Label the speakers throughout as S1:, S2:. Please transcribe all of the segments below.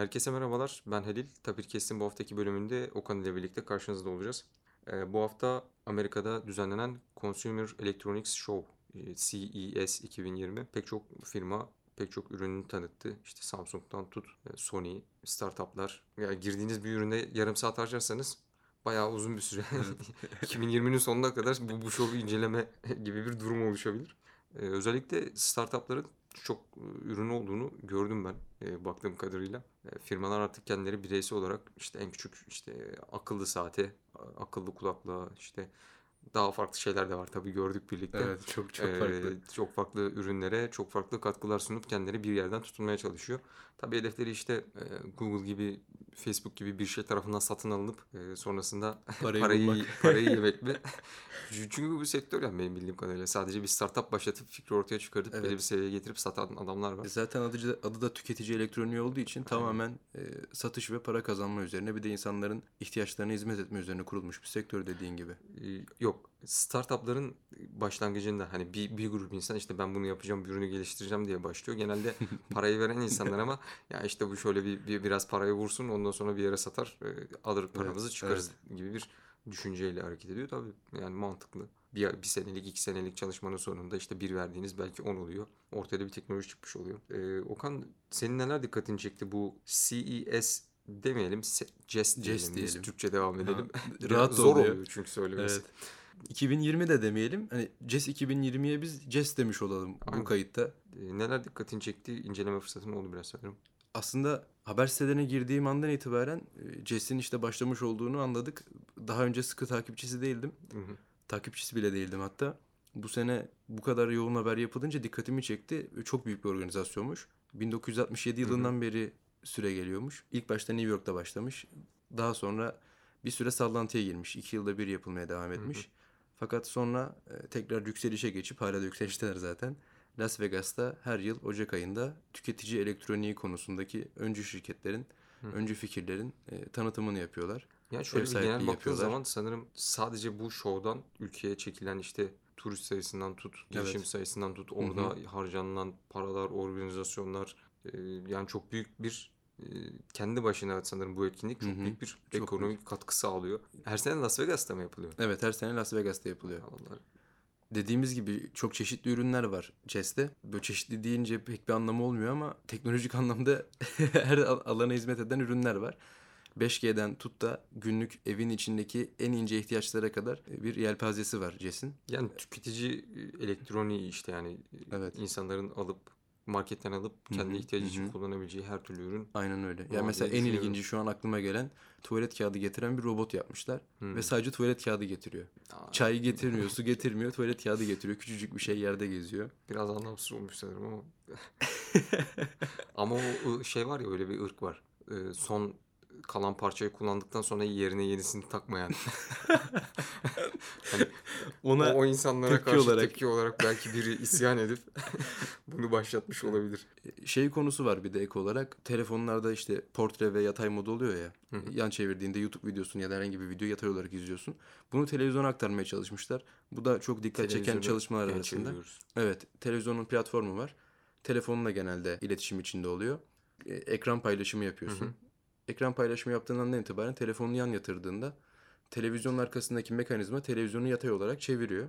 S1: Herkese merhabalar. Ben Halil. Tapirkest'in bu haftaki bölümünde Okan ile birlikte karşınızda olacağız. Ee, bu hafta Amerika'da düzenlenen Consumer Electronics Show e, CES 2020 pek çok firma pek çok ürününü tanıttı. İşte Samsung'dan tut, e, Sony, startuplar. Yani girdiğiniz bir üründe yarım saat harcarsanız bayağı uzun bir süre. 2020'nin sonuna kadar bu, bu show'u inceleme gibi bir durum oluşabilir. Ee, özellikle startupların çok e, ürün olduğunu gördüm ben e, baktığım kadarıyla. E, firmalar artık kendileri bireysel olarak işte en küçük işte akıllı saate, akıllı kulaklığa işte daha farklı şeyler de var tabii gördük birlikte.
S2: Evet çok çok
S1: Ee,
S2: farklı.
S1: çok farklı ürünlere çok farklı katkılar sunup kendileri bir yerden tutunmaya çalışıyor. Tabii hedefleri işte e, Google gibi, Facebook gibi bir şey tarafından satın alınıp e, sonrasında
S2: Parayı
S1: parayı parayı yemek mi? Çünkü bu sektör yani benim bildiğim kadarıyla. Sadece bir startup başlatıp fikri ortaya çıkartıp
S2: Evet.
S1: belli bir seviyeye getirip satan adamlar var.
S2: Zaten adı, da- adı da tüketici elektroniği olduğu için tamamen e, satış ve para kazanma üzerine bir de insanların ihtiyaçlarına hizmet etme üzerine kurulmuş bir sektör dediğin gibi.
S1: Ee, Yok. Startupların başlangıcında hani bir, bir grup insan işte ben bunu yapacağım, bir ürünü geliştireceğim diye başlıyor. Genelde parayı veren insanlar ama ya işte bu şöyle bir, bir biraz parayı vursun ondan sonra bir yere satar e, alır paramızı çıkarız gibi bir düşünceyle hareket ediyor. Tabii yani mantıklı. Bir, bir senelik, iki senelik çalışmanın sonunda işte bir verdiğiniz belki on oluyor. Ortaya da bir teknoloji çıkmış oluyor. Ee, Okan senin neler dikkatini çekti bu CES demeyelim, CES diyelim. Biz
S2: diyelim.
S1: Türkçe devam edelim.
S2: Rahat
S1: zor
S2: oluyor.
S1: oluyor çünkü söylemesi.
S2: Evet. 2020 de demeyelim. Hani CES 2020'ye biz CES demiş olalım
S1: Aynen.
S2: bu kayıtta.
S1: Ee, neler dikkatini çekti? İnceleme fırsatın oldu biraz sanırım.
S2: Aslında haber sitelerine girdiğim andan itibaren e, CES'in işte başlamış olduğunu anladık. Daha önce sıkı takipçisi değildim.
S1: Hı hı.
S2: Takipçisi bile değildim hatta. Bu sene bu kadar yoğun haber yapılınca dikkatimi çekti. Çok büyük bir organizasyonmuş. 1967 yılından beri süre geliyormuş. İlk başta New York'ta başlamış. Daha sonra bir süre sallantıya girmiş. İki yılda bir yapılmaya devam etmiş. Fakat sonra e, tekrar yükselişe geçip hala da yükselişteler zaten. Las Vegas'ta her yıl Ocak ayında tüketici elektroniği konusundaki öncü şirketlerin, öncü fikirlerin e, tanıtımını yapıyorlar.
S1: Yani şöyle bir genel
S2: yapıyorlar.
S1: zaman sanırım sadece bu show'dan ülkeye çekilen işte turist sayısından tut, girişim
S2: Evet.
S1: sayısından tut, orada harcanılan paralar, organizasyonlar e, yani çok büyük bir kendi başına sanırım bu etkinlik çok
S2: Hı hı.
S1: büyük bir
S2: Çok
S1: ekonomik katkı sağlıyor. Her sene Las Vegas'ta mı yapılıyor?
S2: Evet her sene Las Vegas'ta yapılıyor.
S1: Allah.
S2: Dediğimiz gibi çok çeşitli ürünler var CES'te. Böyle çeşitli deyince pek bir anlamı olmuyor ama teknolojik anlamda her al- alana hizmet eden ürünler var. 5G'den tut da günlük evin içindeki en ince ihtiyaçlara kadar bir yelpazesi var CES'in.
S1: Yani tüketici e, elektroniği işte yani e,
S2: Evet.
S1: insanların alıp marketten alıp kendi ihtiyacı için kullanabileceği her türlü ürün.
S2: Aynen öyle. Ya mesela
S1: diye
S2: en ilginci şu an aklıma gelen tuvalet kağıdı getiren bir robot yapmışlar.
S1: Hmm.
S2: Ve sadece tuvalet kağıdı getiriyor.
S1: Aa,
S2: Çay getirmiyor, su getirmiyor, tuvalet kağıdı getiriyor. Küçücük bir şey yerde geziyor.
S1: Biraz anlamsız olmuş sanırım ama. ama o şey var ya öyle bir ırk var. Ee, son kalan parçayı kullandıktan sonra yerine yenisini takmayan.
S2: Ona
S1: o, o insanlara
S2: tepki
S1: karşı
S2: olarak-
S1: tepki olarak belki biri isyan edip bunu başlatmış olabilir.
S2: şey konusu var bir de ek olarak. Telefonlarda işte portre ve yatay modu oluyor ya. Yan çevirdiğinde YouTube videosunu ya da herhangi bir video yatay olarak izliyorsun. Bunu televizyona aktarmaya çalışmışlar. Bu da çok dikkat çeken
S1: Televizyonu
S2: çalışmalar
S1: genç
S2: arasında.
S1: çeviriyoruz.
S2: Evet, televizyonun platformu var. Telefonla genelde iletişim içinde oluyor. E, Ekran paylaşımı yapıyorsun. Ekran paylaşımı yaptığın andan itibaren telefonunu yan yatırdığında televizyonun arkasındaki mekanizma televizyonu yatay olarak çeviriyor.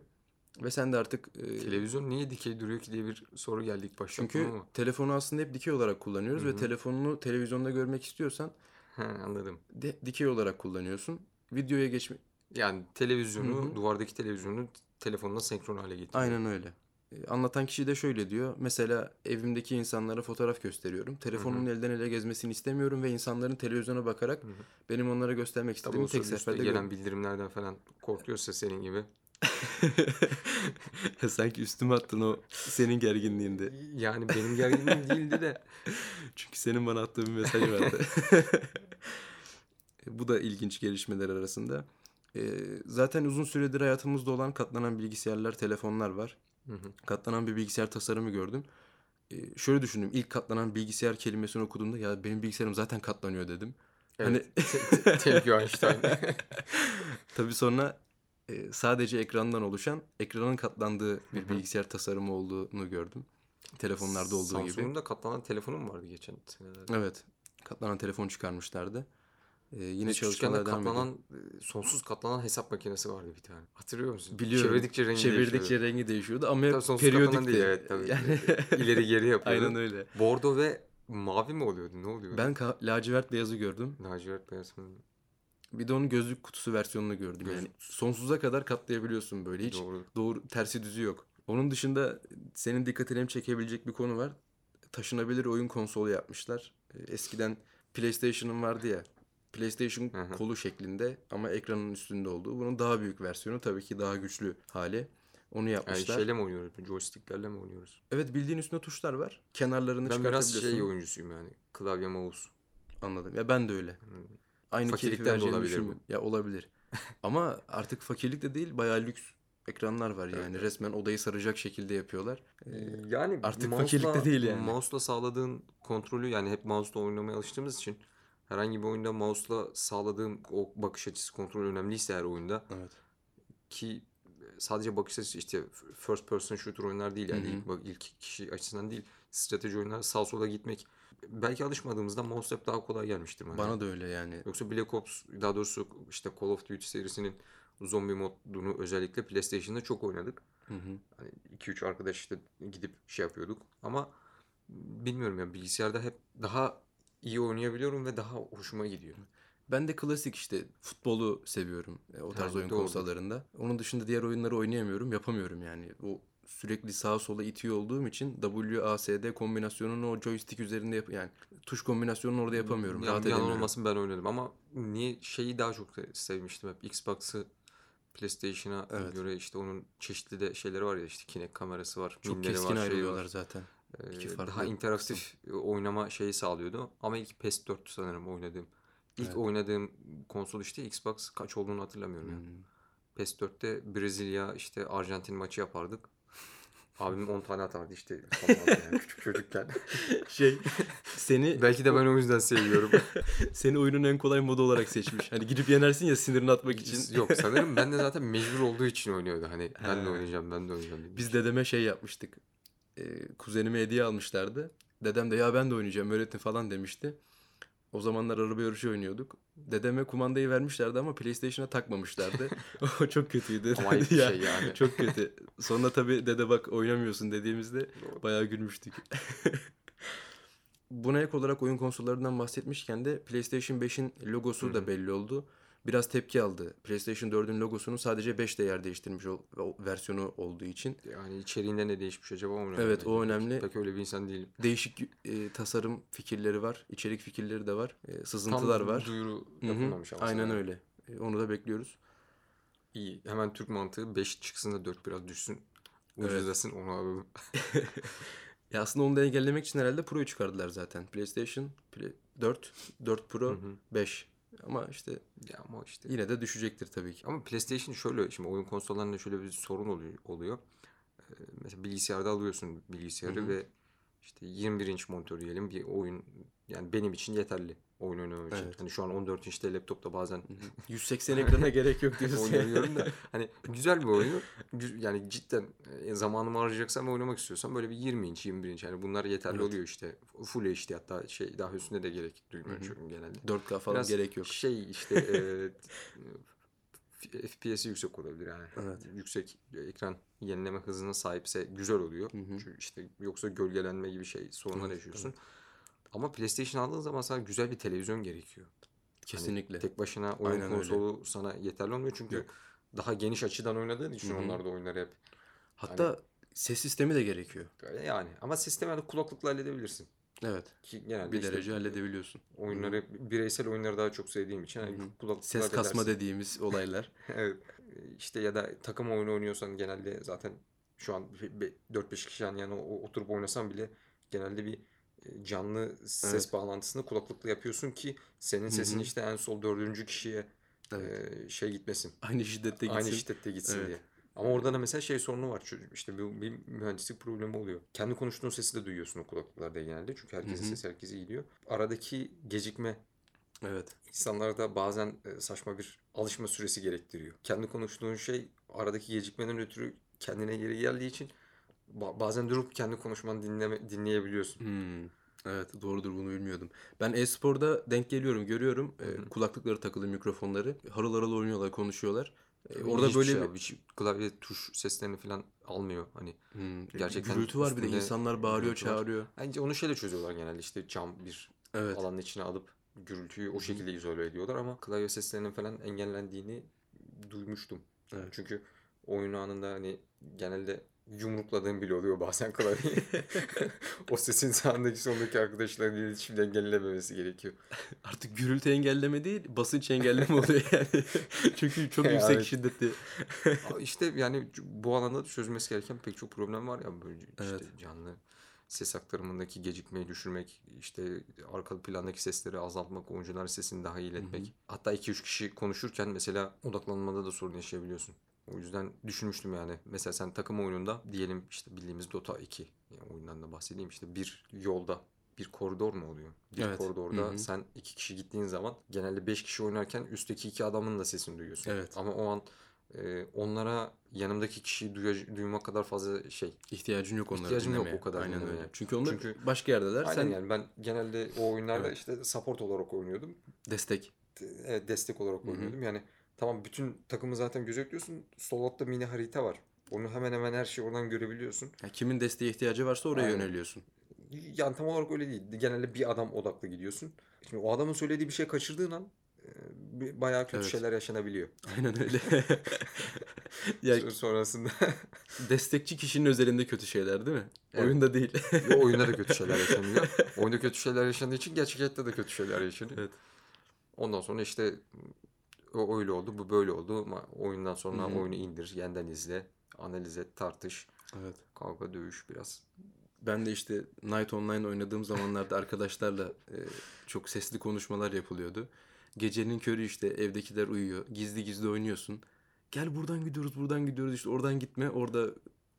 S2: Ve sen de artık e,
S1: Televizyon niye dikey duruyor ki diye bir soru geldi ilk başta
S2: çünkü
S1: ama.
S2: telefonu aslında hep dikey olarak kullanıyoruz ve telefonunu televizyonda görmek istiyorsan
S1: He, anladım.
S2: de, dikey olarak kullanıyorsun. Videoya geçme
S1: Yani televizyonu, duvardaki televizyonu telefonla senkron hale getiriyor.
S2: Aynen öyle. E, Anlatan kişi de şöyle diyor. Mesela evimdeki insanlara fotoğraf gösteriyorum. Telefonumun elden ele gezmesini istemiyorum ve insanların televizyona bakarak benim onlara göstermek
S1: o
S2: tek seferde
S1: gelen bildirimlerden falan korkuyorsa senin gibi.
S2: Sanki üstüme attın o senin gerginliğinde.
S1: Yani benim gerginliğim değildi de
S2: Çünkü senin bana attığın bir mesaj vardı. Bu da ilginç gelişmeler arasında. E, zaten uzun süredir hayatımızda olan katlanan bilgisayarlar, telefonlar var. Katlanan bir bilgisayar tasarımı gördüm. E, şöyle düşündüm. İlk katlanan bilgisayar kelimesini okuduğumda ya benim bilgisayarım zaten katlanıyor dedim. Hani
S1: Tepki Einstein.
S2: tabii sonra e, sadece ekrandan oluşan, ekranın katlandığı bir bilgisayar tasarımı olduğunu gördüm. Telefonlarda olduğu gibi.
S1: Samsung'un da katlanan telefonu mu vardı geçen senelerde?
S2: Evet. Katlanan telefon çıkarmışlardı. Ee, yine
S1: Biz küçükken de
S2: çalışmalar devam ediyor.
S1: katlanan, e, sonsuz katlanan hesap makinesi vardı bir tane. Hatırlıyor musun?
S2: Biliyorum.
S1: Çevirdikçe rengi
S2: Çevirdikçe
S1: değişiyordu.
S2: rengi değişiyordu ama
S1: Tabii sonsuz katlanan
S2: periyodikti.
S1: değil evet tabii.
S2: Yani
S1: İleri geri yapıyordu.
S2: aynen öyle.
S1: Bordo ve mavi mi oluyordu? Ne oluyordu?
S2: Ben lacivert beyazı gördüm.
S1: Lacivert beyaz mı?
S2: Bir de onun gözlük kutusu versiyonunu gördüm.
S1: Gözlük
S2: yani sonsuza kadar katlayabiliyorsun böyle. Hiç
S1: Doğru.
S2: doğru tersi düzü yok. Onun dışında senin dikkatini çekebilecek bir konu var. Taşınabilir oyun konsolu yapmışlar. Ee, Eskiden PlayStation'ın vardı ya. PlayStation
S1: Hı hı.
S2: kolu şeklinde ama ekranın üstünde olduğu. Bunun daha büyük versiyonu tabii ki daha güçlü hali. Onu
S1: Yani
S2: yapmışlar.
S1: şeyle mi oynuyoruz? Joysticklerle mi oynuyoruz?
S2: Evet bildiğin üstünde tuşlar var. Kenarlarını
S1: Ben biraz
S2: çıkartabiliyorsun.
S1: şey oyuncusuyum yani. Klavye mouse.
S2: Anladım. Ya ben de öyle. Aynı keyfi
S1: Fakirlikten de olabilir
S2: düşünmüyorum. Ya olabilir. Ama artık fakirlik de değil bayağı lüks ekranlar var yani. Resmen odayı saracak şekilde yapıyorlar. Ee,
S1: Yani
S2: artık
S1: mouse'la-
S2: fakirlik de değil yani.
S1: Mouse'la sağladığın kontrolü yani hep mouse'la oynamaya alıştığımız için herhangi bir oyunda mouse'la sağladığım o bakış açısı kontrol önemliyse her oyunda
S2: evet.
S1: ki sadece bakış açısı işte first person shooter oyunlar değil yani ilk, ilk kişi açısından değil strateji oyunlar sağ sola gitmek belki alışmadığımızda mouse hep daha kolay gelmiştir bana.
S2: Bana da öyle yani.
S1: Yoksa Black Ops daha doğrusu işte Call of Duty serisinin zombi modunu özellikle PlayStation'da çok oynadık.
S2: Hı hı.
S1: Hani 2-3 arkadaş işte gidip şey yapıyorduk ama bilmiyorum ya bilgisayarda hep daha iyi oynayabiliyorum ve daha hoşuma gidiyor.
S2: Ben de klasik işte futbolu seviyorum e, o tarz
S1: Ha,
S2: oyun
S1: doğrudur.
S2: konsollarında. Onun dışında diğer oyunları oynayamıyorum, yapamıyorum yani. O sürekli sağa sola itiyor olduğum için WASD kombinasyonunu o joystick üzerinde yap yani tuş kombinasyonunu orada yapamıyorum.
S1: Yani
S2: rahat
S1: yalan olmasın ben oynadım ama niye şeyi daha çok se- sevmiştim hep Xbox'ı PlayStation'a
S2: Evet.
S1: göre işte onun çeşitli de şeyleri var ya işte Kinect kamerası var,
S2: Çok keskin
S1: var,
S2: ayrılıyorlar
S1: var.
S2: zaten.
S1: Ee,
S2: İki farklı
S1: daha interaktif oynama şeyi sağlıyordu. Ama ilk PES 4 sanırım oynadığım. İlk
S2: Evet.
S1: oynadığım konsol işte Xbox kaç olduğunu hatırlamıyorum.
S2: Hmm.
S1: PES 4'te Brezilya işte Arjantin maçı yapardık. Abim 10 tane atardı işte. Yani küçük çocukken.
S2: Şey seni
S1: Belki de ben o yüzden seviyorum.
S2: seni oyunun en kolay modu olarak seçmiş. Hani gidip yenersin ya sinirini atmak için.
S1: Yok sanırım ben de zaten mecbur olduğu için oynuyordu. Hani ben de oynayacağım ben de oynayacağım. diye.
S2: Biz dedeme şey yapmıştık. Ee, kuzenime hediye almışlardı. Dedem de ya ben de oynayacağım öğretin falan demişti. O zamanlar araba yarışı oynuyorduk. Dedeme kumandayı vermişlerdi ama PlayStation'a takmamışlardı. o çok kötüydü.
S1: Ama
S2: Ya,
S1: şey yani.
S2: Çok kötü. Sonra tabii dede bak oynamıyorsun dediğimizde bayağı gülmüştük. Buna ek olarak oyun konsollarından bahsetmişken de PlayStation 5'in logosu da belli oldu. Biraz tepki aldı. PlayStation 4'ün logosunu sadece 5'te yer değiştirmiş ol- o versiyonu olduğu için.
S1: Yani içeriğinde ne değişmiş acaba o önemli.
S2: Evet, o önemli.
S1: Pek öyle bir insan değilim.
S2: Değişik e, tasarım fikirleri var, içerik fikirleri de var, e, sızıntılar
S1: Tam
S2: var.
S1: duyuru
S2: Hı hı,
S1: yapılmamış ama
S2: Aynen öyle. E, onu da bekliyoruz.
S1: İyi. Hemen Türk mantığı 5 çıksın da 4 biraz düşsün.
S2: Evet.
S1: Ucuzlasın onu alalım.
S2: Ya aslında onu da engellemek için herhalde Pro'yu çıkardılar zaten. PlayStation Play- 4, 4 Pro,
S1: Hı hı.
S2: 5. Ama işte
S1: Ya ama işte.
S2: yine de düşecektir tabii ki.
S1: Ama PlayStation şöyle şimdi oyun konsollarında şöyle bir sorun oluyor. oluyor. Ee, mesela bilgisayarda alıyorsun bilgisayarı
S2: Hı hı.
S1: ve işte 21 inç monitör diyelim bir oyun yani benim için yeterli oyun oynamam için.
S2: Evet.
S1: Hani şu an 14 inçte laptopta bazen
S2: 180 ekrana gerek yok diyorsun.
S1: oynayabiliyorum da hani güzel bir oyunu gü- yani cidden e, zamanımı harcayacaksam ve oynamak istiyorsam böyle bir 20 inç 21 inç yani bunlar yeterli
S2: Evet.
S1: oluyor işte. Full HD hatta şey daha üstüne de gerek duymuyorum çünkü genelde.
S2: 4K falan
S1: Biraz
S2: gerek yok.
S1: Şey işte e, FPS'i yüksek olabilir yani.
S2: Evet.
S1: Yüksek ekran yenileme hızına sahipse güzel oluyor.
S2: Hı hı.
S1: Çünkü işte yoksa gölgelenme gibi şey sorunlar
S2: Evet,
S1: yaşıyorsun. Ama PlayStation aldığın zaman sana güzel bir televizyon gerekiyor. Hani
S2: Kesinlikle.
S1: tek başına oyun
S2: Aynen öyle.
S1: konsolu sana yeterli olmuyor çünkü
S2: Yok.
S1: daha geniş açıdan oynadığın için
S2: Hı hı.
S1: onlar da oyunları hep
S2: Hatta ses sistemi de gerekiyor.
S1: yani. Ama sistemi de kulaklıkla halledebilirsin.
S2: Evet.
S1: Ki genelde
S2: Bir
S1: işte
S2: derece halledebiliyorsun.
S1: oyunları bireysel oyunları daha çok sevdiğim için hani
S2: Hı hı.
S1: kulaklıkla
S2: Ses kasma
S1: halledersin.
S2: dediğimiz olaylar.
S1: Evet. İşte ya da takım oyunu oynuyorsan genelde zaten şu an 4-5 kişi yan yana oturup oynasan bile genelde bir canlı ses
S2: Evet.
S1: bağlantısını kulaklıkla yapıyorsun ki senin sesin
S2: hı.
S1: işte en sol dördüncü kişiye
S2: Evet.
S1: e, şey gitmesin.
S2: Aynı şiddette gitsin.
S1: Aynı şiddette gitsin
S2: Evet.
S1: diye. Ama orada da mesela şey sorunu var. İşte bir, bir mühendislik problemi oluyor. Kendi konuştuğun sesi de duyuyorsun o kulaklıklarda genelde. Çünkü herkesin
S2: Hı hı.
S1: sesi herkese gidiyor. Aradaki gecikme
S2: Evet.
S1: insanlarda bazen saçma bir alışma süresi gerektiriyor. Kendi konuştuğun şey aradaki gecikmeden ötürü kendine geri geldiği için ba- bazen durup kendi konuşmanı dinleme dinleyebiliyorsun.
S2: Hmm. Evet doğrudur bunu bilmiyordum. Ben e-sporda denk geliyorum, görüyorum.
S1: Hı.
S2: kulaklıkları takılı mikrofonları. Harıl harıl oynuyorlar, konuşuyorlar.
S1: Tabii
S2: orada
S1: hiçbir
S2: böyle
S1: şey
S2: bir
S1: hiç klavye tuş seslerini falan almıyor. Hani
S2: Hmm,
S1: gerçekten
S2: gürültü var bir de insanlar bağırıyor, çağırıyor.
S1: Bence onu şeyle çözüyorlar genelde işte cam bir
S2: Evet.
S1: alanın içine alıp gürültüyü o şekilde izole ediyorlar ama klavye seslerinin falan engellendiğini duymuştum.
S2: Evet.
S1: Çünkü oyun anında hani genelde yumrukladığım bile oluyor bazen klavyeyi. o sesin sağındaki sondaki arkadaşların iletişimde engellememesi gerekiyor.
S2: Artık gürültü engelleme değil, basınç engelleme oluyor yani. Çünkü çok
S1: Ya
S2: yüksek
S1: evet.
S2: şiddetli.
S1: İşte yani bu alanda da çözülmesi gereken pek çok problem var ya böyle işte
S2: Evet.
S1: canlı ses aktarımındaki gecikmeyi düşürmek, işte arka plandaki sesleri azaltmak, oyuncuların sesini daha iyi
S2: Hı hı.
S1: iletmek. Hatta 2-3 kişi konuşurken mesela odaklanmada da sorun yaşayabiliyorsun. O yüzden düşünmüştüm yani. Mesela sen takım oyununda diyelim işte bildiğimiz Dota 2 yani oyundan da bahsedeyim işte bir yolda bir koridor mu oluyor? Bir
S2: Evet.
S1: koridorda
S2: Hı hı.
S1: sen iki kişi gittiğin zaman genelde beş kişi oynarken üstteki iki adamın da sesini duyuyorsun.
S2: Evet.
S1: Ama o an e, onlara yanımdaki kişiyi duya- duymak kadar fazla şey.
S2: İhtiyacın yok onları
S1: İhtiyacım yok
S2: dinlemeye.
S1: o kadar
S2: Aynen
S1: dinlemeye.
S2: öyle. Çünkü onlar
S1: Çünkü
S2: başka yerdeler.
S1: aynen
S2: Sen
S1: yani ben genelde o oyunlarda
S2: Evet.
S1: işte support olarak oynuyordum.
S2: destek.
S1: Evet, destek olarak
S2: Hı hı.
S1: oynuyordum. Yani tamam bütün takımı zaten gözetliyorsun. Sol altta mini harita var. Onu hemen hemen her şeyi oradan görebiliyorsun.
S2: Ya kimin desteğe ihtiyacı varsa oraya
S1: Aynen.
S2: yöneliyorsun.
S1: Yani tam olarak öyle değil. Genelde bir adam odaklı gidiyorsun. Şimdi o adamın söylediği bir şey kaçırdığın an e, bayağı kötü
S2: Evet.
S1: şeyler yaşanabiliyor.
S2: Aynen öyle. ya
S1: Sonra- Sonrasında
S2: destekçi kişinin özelinde kötü şeyler değil mi?
S1: Evet.
S2: Oyunda değil.
S1: o oyunda da kötü şeyler yaşanıyor. Oyunda kötü şeyler yaşandığı için gerçek hayatta da kötü şeyler yaşanıyor.
S2: Evet.
S1: Ondan sonra işte o öyle oldu, bu böyle oldu. Ama oyundan sonra
S2: Hı hı.
S1: oyunu indir, yeniden izle, analiz et, tartış,
S2: Evet.
S1: kavga, dövüş biraz.
S2: Ben de işte Night Online oynadığım zamanlarda arkadaşlarla e, çok sesli konuşmalar yapılıyordu. Gecenin körü işte evdekiler uyuyor. Gizli gizli oynuyorsun. Gel buradan gidiyoruz, buradan gidiyoruz. işte oradan gitme. Orada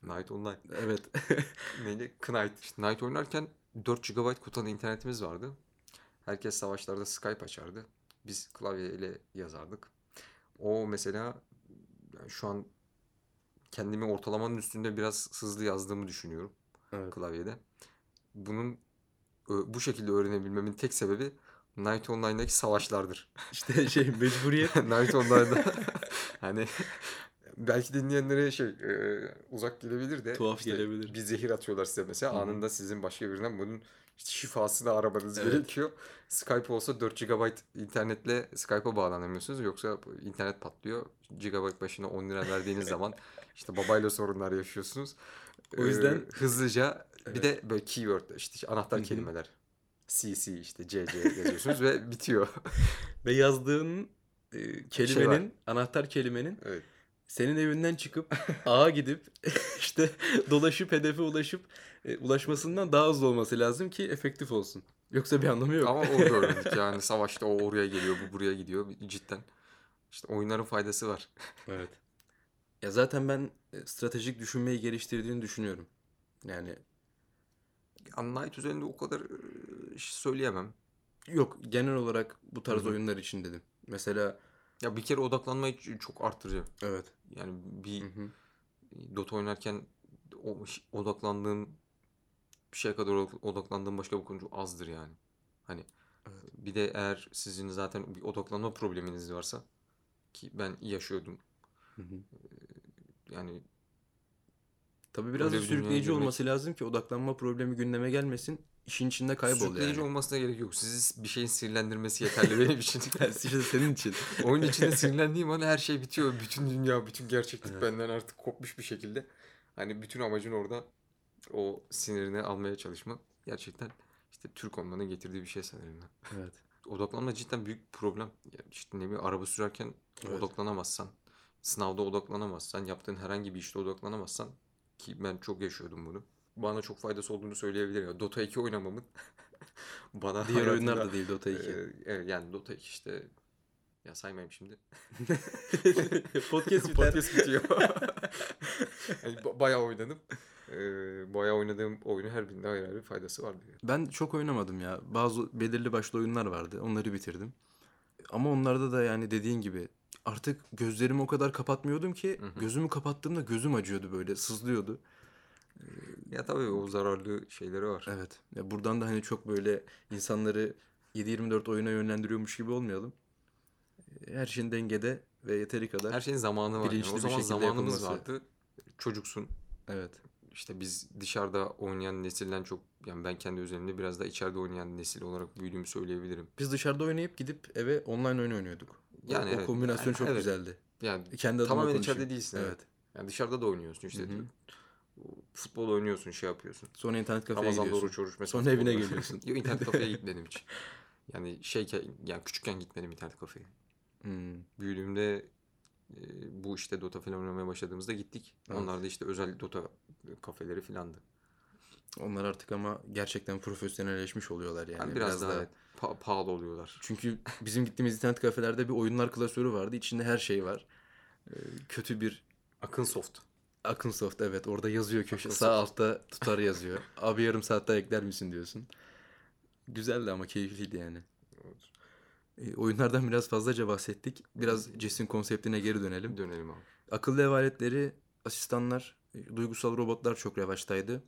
S1: Night Online.
S2: evet.
S1: Neydi? Knight. İşte Knight oynarken 4 GB kutan internetimiz vardı. Herkes savaşlarda Skype açardı. Biz klavyeyle yazardık. O mesela yani şu an kendimi ortalamanın üstünde biraz hızlı yazdığımı düşünüyorum
S2: evet.
S1: klavyede. Bunun bu şekilde öğrenebilmemin tek sebebi Night Online'daki savaşlardır.
S2: İşte şey mecburiyet.
S1: Night Online'da hani belki dinleyenlere şey e, uzak gelebilir de
S2: Tuhaf
S1: işte
S2: gelebilir.
S1: bir zehir atıyorlar size mesela
S2: Hı hı.
S1: anında sizin başka birinden bunun şifasını aramanız
S2: Evet.
S1: gerekiyor. Skype olsa 4 GB internetle Skype'a bağlanamıyorsunuz yoksa internet patlıyor. GB başına 10 lira verdiğiniz zaman işte babayla sorunlar yaşıyorsunuz.
S2: O yüzden-
S1: Ee, hızlıca bir
S2: Evet.
S1: de böyle keyword işte anahtar
S2: Hı hı.
S1: kelimeler. CC işte CC yazıyorsunuz ve bitiyor.
S2: Ve yazdığın e, kelimenin, anahtar kelimenin
S1: Evet.
S2: senin evinden çıkıp ağa gidip işte dolaşıp hedefe ulaşıp e, ulaşmasından daha hızlı olması lazım ki efektif olsun. Yoksa bir anlamı yok.
S1: Ama orada öğrendik yani savaşta o oraya geliyor bu buraya gidiyor cidden. İşte oyunların faydası var.
S2: Evet. Ya zaten ben e, stratejik düşünmeyi geliştirdiğini düşünüyorum. Yani
S1: Unlight üzerinde o kadar e, söyleyemem.
S2: yok genel olarak bu tarz
S1: Hı hı.
S2: oyunlar için dedim. Mesela
S1: Ya bir kere odaklanmayı çok artırıyor.
S2: evet.
S1: Yani bir
S2: Hı hı.
S1: Dota oynarken o ş- odaklandığın bir şeye kadar odak- odaklandığın başka bir konu azdır yani. Hani
S2: Evet.
S1: bir de eğer sizin zaten bir odaklanma probleminiz varsa ki ben yaşıyordum.
S2: Hı hı.
S1: Yani
S2: Tabii biraz da sürükleyici
S1: girmek-
S2: olması lazım ki odaklanma problemi gündeme gelmesin. İşin içinde kaybol
S1: sürükleyici
S2: yani.
S1: olmasına gerek yok. Sizi bir şeyin sinirlendirmesi yeterli benim için.
S2: işte senin için.
S1: Oyun içinde sinirlendiğim an her şey bitiyor. Bütün dünya, bütün gerçeklik
S2: Evet.
S1: benden artık kopmuş bir şekilde. Hani bütün amacın orada o sinirini almaya çalışmak. Gerçekten işte Türk olmanın getirdiği bir şey sanırım. ben.
S2: Evet.
S1: Odaklanma cidden büyük bir problem. Yani işte ne bileyim araba sürerken
S2: Evet.
S1: odaklanamazsan, sınavda odaklanamazsan, yaptığın herhangi bir işte odaklanamazsan ki ben çok yaşıyordum bunu. Bana çok faydası olduğunu söyleyebilirim. Ya. Dota 2 oynamamın bana
S2: Diğer
S1: hayatımda-
S2: oyunlar da değil Dota 2.
S1: Ee, evet, yani Dota 2 işte ya saymayayım şimdi.
S2: Podcast biter.
S1: Podcast bitiyor. yani ba- bayağı oynadım. Ee, bayağı oynadığım oyunu her birinde ayrı ayrı faydası vardı. Yani.
S2: Ben çok oynamadım ya. Bazı belirli başlı oyunlar vardı. Onları bitirdim. Ama onlarda da yani dediğin gibi artık gözlerimi o kadar kapatmıyordum ki
S1: Hı hı.
S2: gözümü kapattığımda gözüm acıyordu böyle sızlıyordu.
S1: Ya tabii o zararlı şeyleri var.
S2: Evet. Ya buradan da hani çok böyle insanları 7-24 oyuna yönlendiriyormuş gibi olmayalım. Her şeyin dengede ve yeteri kadar.
S1: Her şeyin zamanı var. Yani o
S2: bir
S1: zaman zamanımız
S2: yapılması.
S1: vardı. Çocuksun.
S2: Evet.
S1: İşte biz dışarıda oynayan nesilden çok yani ben kendi üzerimde biraz da içeride oynayan nesil olarak büyüdüğümü söyleyebilirim.
S2: Biz dışarıda oynayıp gidip eve online oyun oynuyorduk. O-
S1: Yani
S2: o,
S1: evet.
S2: kombinasyon
S1: Yani
S2: çok
S1: evet.
S2: güzeldi.
S1: Yani
S2: Kendi adıma
S1: tamamen içeride değilsin. Evet.
S2: Evet.
S1: Yani dışarıda da oynuyorsun işte.
S2: Hı hı.
S1: Futbol oynuyorsun, şey yapıyorsun.
S2: Sonra internet kafeye
S1: Ramazan'da
S2: gidiyorsun.
S1: oruç oruç.
S2: Sonra evine geliyorsun.
S1: Yok internet kafeye gitmedim hiç. Yani şey yani küçükken gitmedim internet kafeye.
S2: Hmm.
S1: Büyüdüğümde e, bu işte Dota falan oynamaya başladığımızda gittik.
S2: Evet.
S1: Onlar da işte özel Dota kafeleri filandı.
S2: Onlar artık ama gerçekten profesyonelleşmiş oluyorlar yani.
S1: Yani biraz, daha evet, pa- pahalı oluyorlar.
S2: Çünkü bizim gittiğimiz internet kafelerde bir oyunlar klasörü vardı. İçinde her şey var. Ee, kötü bir
S1: Akın Soft.
S2: Akınsoft evet orada yazıyor köşe
S1: Akınsoft.
S2: sağ altta tutar yazıyor. Abi yarım saat daha ekler misin diyorsun. Güzeldi ama keyifliydi yani. Ee, oyunlardan biraz fazlaca bahsettik. Biraz CES'in konseptine geri dönelim.
S1: Dönelim abi.
S2: Akıllı ev aletleri, asistanlar, e, duygusal robotlar çok revaçtaydı.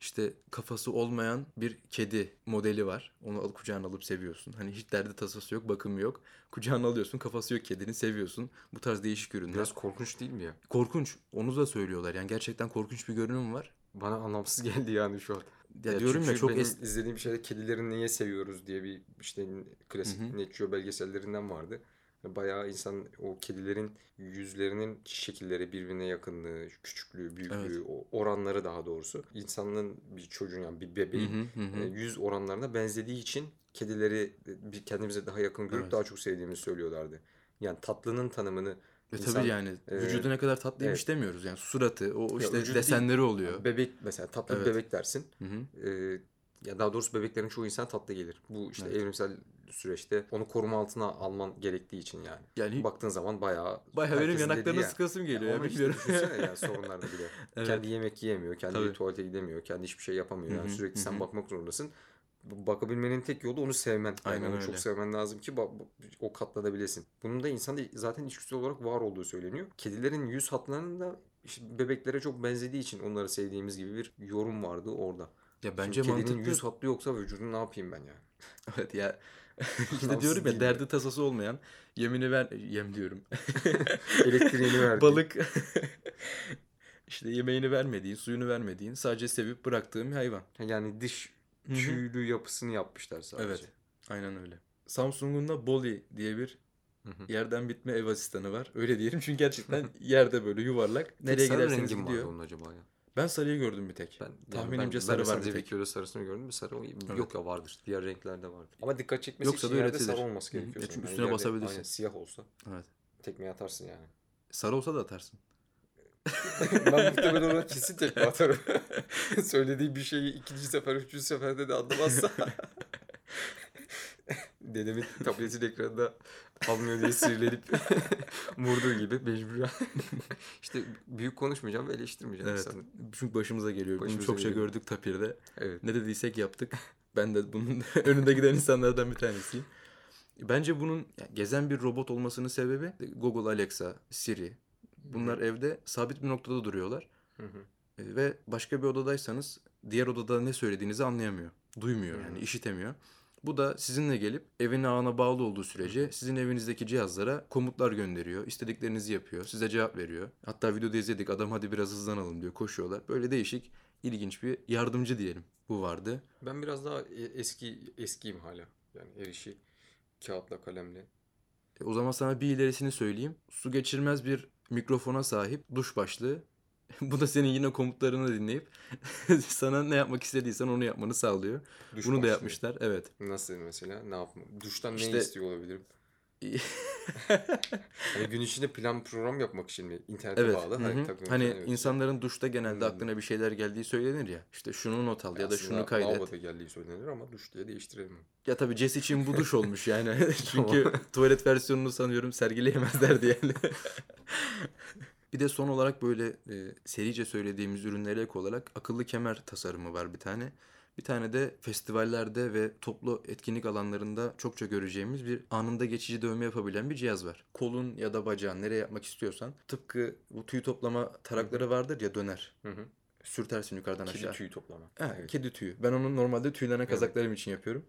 S2: İşte kafası olmayan bir kedi modeli var. Onu alıp kucağına alıp seviyorsun. Hani hiç derdi tasası yok, bakımı yok. Kucağına alıyorsun, kafası yok kedinin, seviyorsun. Bu tarz değişik ürünler.
S1: Biraz korkunç değil mi ya?
S2: Korkunç. Onu da söylüyorlar. Yani gerçekten korkunç bir görünüm var.
S1: Bana anlamsız geldi yani şu an.
S2: Ya,
S1: Ya
S2: diyorum ya çok
S1: benim
S2: es-
S1: izlediğim şeyde kedileri niye seviyoruz diye bir işte klasik
S2: Hı hı.
S1: Net Geo belgesellerinden vardı. Bayağı insan o kedilerin yüzlerinin şekilleri birbirine yakınlığı, küçüklüğü, büyüklüğü,
S2: Evet.
S1: oranları daha doğrusu insanın bir çocuğun yani bir bebeğin
S2: hı, hı hı.
S1: e, yüz oranlarına benzediği için kedileri kendimize daha yakın görüp
S2: Evet.
S1: daha çok sevdiğimizi söylüyorlardı. Yani tatlının tanımını İnsan-
S2: tabii yani
S1: e,
S2: vücudu ne kadar tatlıymış
S1: evet.
S2: demiyoruz. Yani suratı, o işte
S1: değil,
S2: desenleri oluyor.
S1: bebek mesela tatlı
S2: Evet.
S1: bebek dersin.
S2: Hı hı.
S1: Ee, ya daha doğrusu bebeklerin çoğu insan tatlı gelir. Bu işte
S2: Evet.
S1: evrimsel süreçte onu koruma altına alman gerektiği için yani.
S2: Yani
S1: Baktığın zaman bayağı
S2: bayağı benim yanaklarına
S1: yani.
S2: sıkasım geliyor ya
S1: Ama işte
S2: bilmiyorum.
S1: düşünsene yani sorunlarını bile.
S2: Evet.
S1: Kendi yemek yiyemiyor, kendi
S2: Tabii.
S1: tuvalete gidemiyor, kendi hiçbir şey yapamıyor. Yani
S2: Hı hı,
S1: sürekli
S2: hı
S1: sen bakmak zorundasın. Bakabilmenin tek yolu onu sevmen. Yani
S2: Aynen
S1: onu
S2: öyle.
S1: çok sevmen lazım ki o katlanabilesin. Bunun da insanda zaten içgüdüsel olarak var olduğu söyleniyor. Kedilerin yüz hatlarının da işte bebeklere çok benzediği için onları sevdiğimiz gibi bir yorum vardı orada.
S2: Ya bence
S1: Şimdi kedinin
S2: mantıklı.
S1: yüz hattı yoksa vücudunu ne yapayım ben yani?
S2: Evet ya. işte diyorum ya derdi tasası olmayan yemini ver yem diyorum.
S1: Elektriğini verdi.
S2: Balık işte yemeğini vermediğin, suyunu vermediğin, sadece sevip bıraktığın bir hayvan.
S1: Yani dış
S2: Hı hı.
S1: tüylü yapısını yapmışlar sadece.
S2: Evet. Aynen öyle. Samsung'un da Bolly diye bir
S1: Hı hı.
S2: yerden bitme ev asistanı var. Öyle diyelim çünkü gerçekten yerde böyle yuvarlak. Nereye
S1: sarı
S2: giderseniz
S1: rengi mi
S2: gidiyor.
S1: vardı onun acaba ya?
S2: Ben sarıyı gördüm bir tek.
S1: Ben, yani
S2: Tahminimce
S1: ben,
S2: sarı
S1: ben
S2: var bir tek.
S1: videoda sarısını gördüm de sarı
S2: Evet.
S1: yok ya vardır. Diğer renklerde vardır. Ama dikkat çekmesi
S2: Yoksa
S1: için
S2: da
S1: yerde sarı olması
S2: hı.
S1: gerekiyor.
S2: Çünkü üstüne
S1: yerde
S2: basabilirsin.
S1: Aynen siyah olsa
S2: Evet.
S1: tekmeyi atarsın yani.
S2: Sarı olsa da atarsın.
S1: Ben muhtemelen ona kesin tekme atarım. Söylediğim bir şeyi ikinci sefer, üçüncü seferde de anlamazsa. Dedemin tabletin ekranında almıyor diye sinirlenip vurduğu gibi mecburen. işte büyük konuşmayacağım ve eleştirmeyeceğim
S2: Evet.
S1: insanı.
S2: Çünkü başımıza geliyor. Bunu
S1: Başımıza
S2: çokça
S1: geliyor.
S2: gördük tapirde.
S1: Evet.
S2: Ne dediysek yaptık. Ben de bunun önünde giden insanlardan bir tanesiyim. Bence bunun ya, gezen bir robot olmasının sebebi Google Alexa, Siri. Bunlar evde sabit bir noktada duruyorlar.
S1: Hı hı.
S2: E, Ve başka bir odadaysanız diğer odada ne söylediğinizi anlayamıyor. Duymuyor
S1: Hı
S2: yani işitemiyor. Bu da sizinle gelip evin ağına bağlı olduğu sürece sizin evinizdeki cihazlara komutlar gönderiyor. istediklerinizi yapıyor. Size cevap veriyor. Hatta videoda izledik adam hadi biraz hızlanalım diyor. Koşuyorlar. Böyle değişik, ilginç bir yardımcı diyelim. Bu vardı.
S1: Ben biraz daha e- eski eskiyim hala. Yani her işi kağıtla kalemle.
S2: E, O zaman sana bir ilerisini söyleyeyim. Su geçirmez bir mikrofona sahip duş başlığı. Bu da senin yine komutlarını dinleyip sana ne yapmak istediysen onu yapmanı sağlıyor.
S1: Duş
S2: Bunu da
S1: başlığı.
S2: yapmışlar. Evet.
S1: Nasıl mesela? Ne yapma? Duştan
S2: İşte-
S1: ne istiyor olabilirim? Hani gün içinde plan program yapmak için mi? İnternete
S2: Evet.
S1: bağlı.
S2: hı
S1: Hani,
S2: hı. Hani
S1: falan, evet.
S2: insanların duşta genelde
S1: Anladım.
S2: aklına bir şeyler geldiği söylenir ya. İşte şunu not al ya da
S1: Aslında
S2: şunu kaydet.
S1: lavaboda geldiği söylenir ama duş diye değiştirelim.
S2: Ya tabii Jess için bu duş olmuş yani. Çünkü tuvalet versiyonunu sanıyorum sergileyemezlerdi yani. bir de son olarak böyle e, serice söylediğimiz ürünlere ek olarak akıllı kemer tasarımı var bir tane. Bir tane de festivallerde ve toplu etkinlik alanlarında çokça göreceğimiz bir anında geçici dövme yapabilen bir cihaz var. Kolun ya da bacağın nereye yapmak istiyorsan tıpkı bu tüy toplama tarakları vardır ya döner.
S1: Hı hı.
S2: Sürtersin yukarıdan
S1: Kedi
S2: aşağı.
S1: tüyü toplama.
S2: Ha,
S1: Evet.
S2: Kedi tüyü. Ben onu normalde tüylenen kazaklarım için yapıyorum.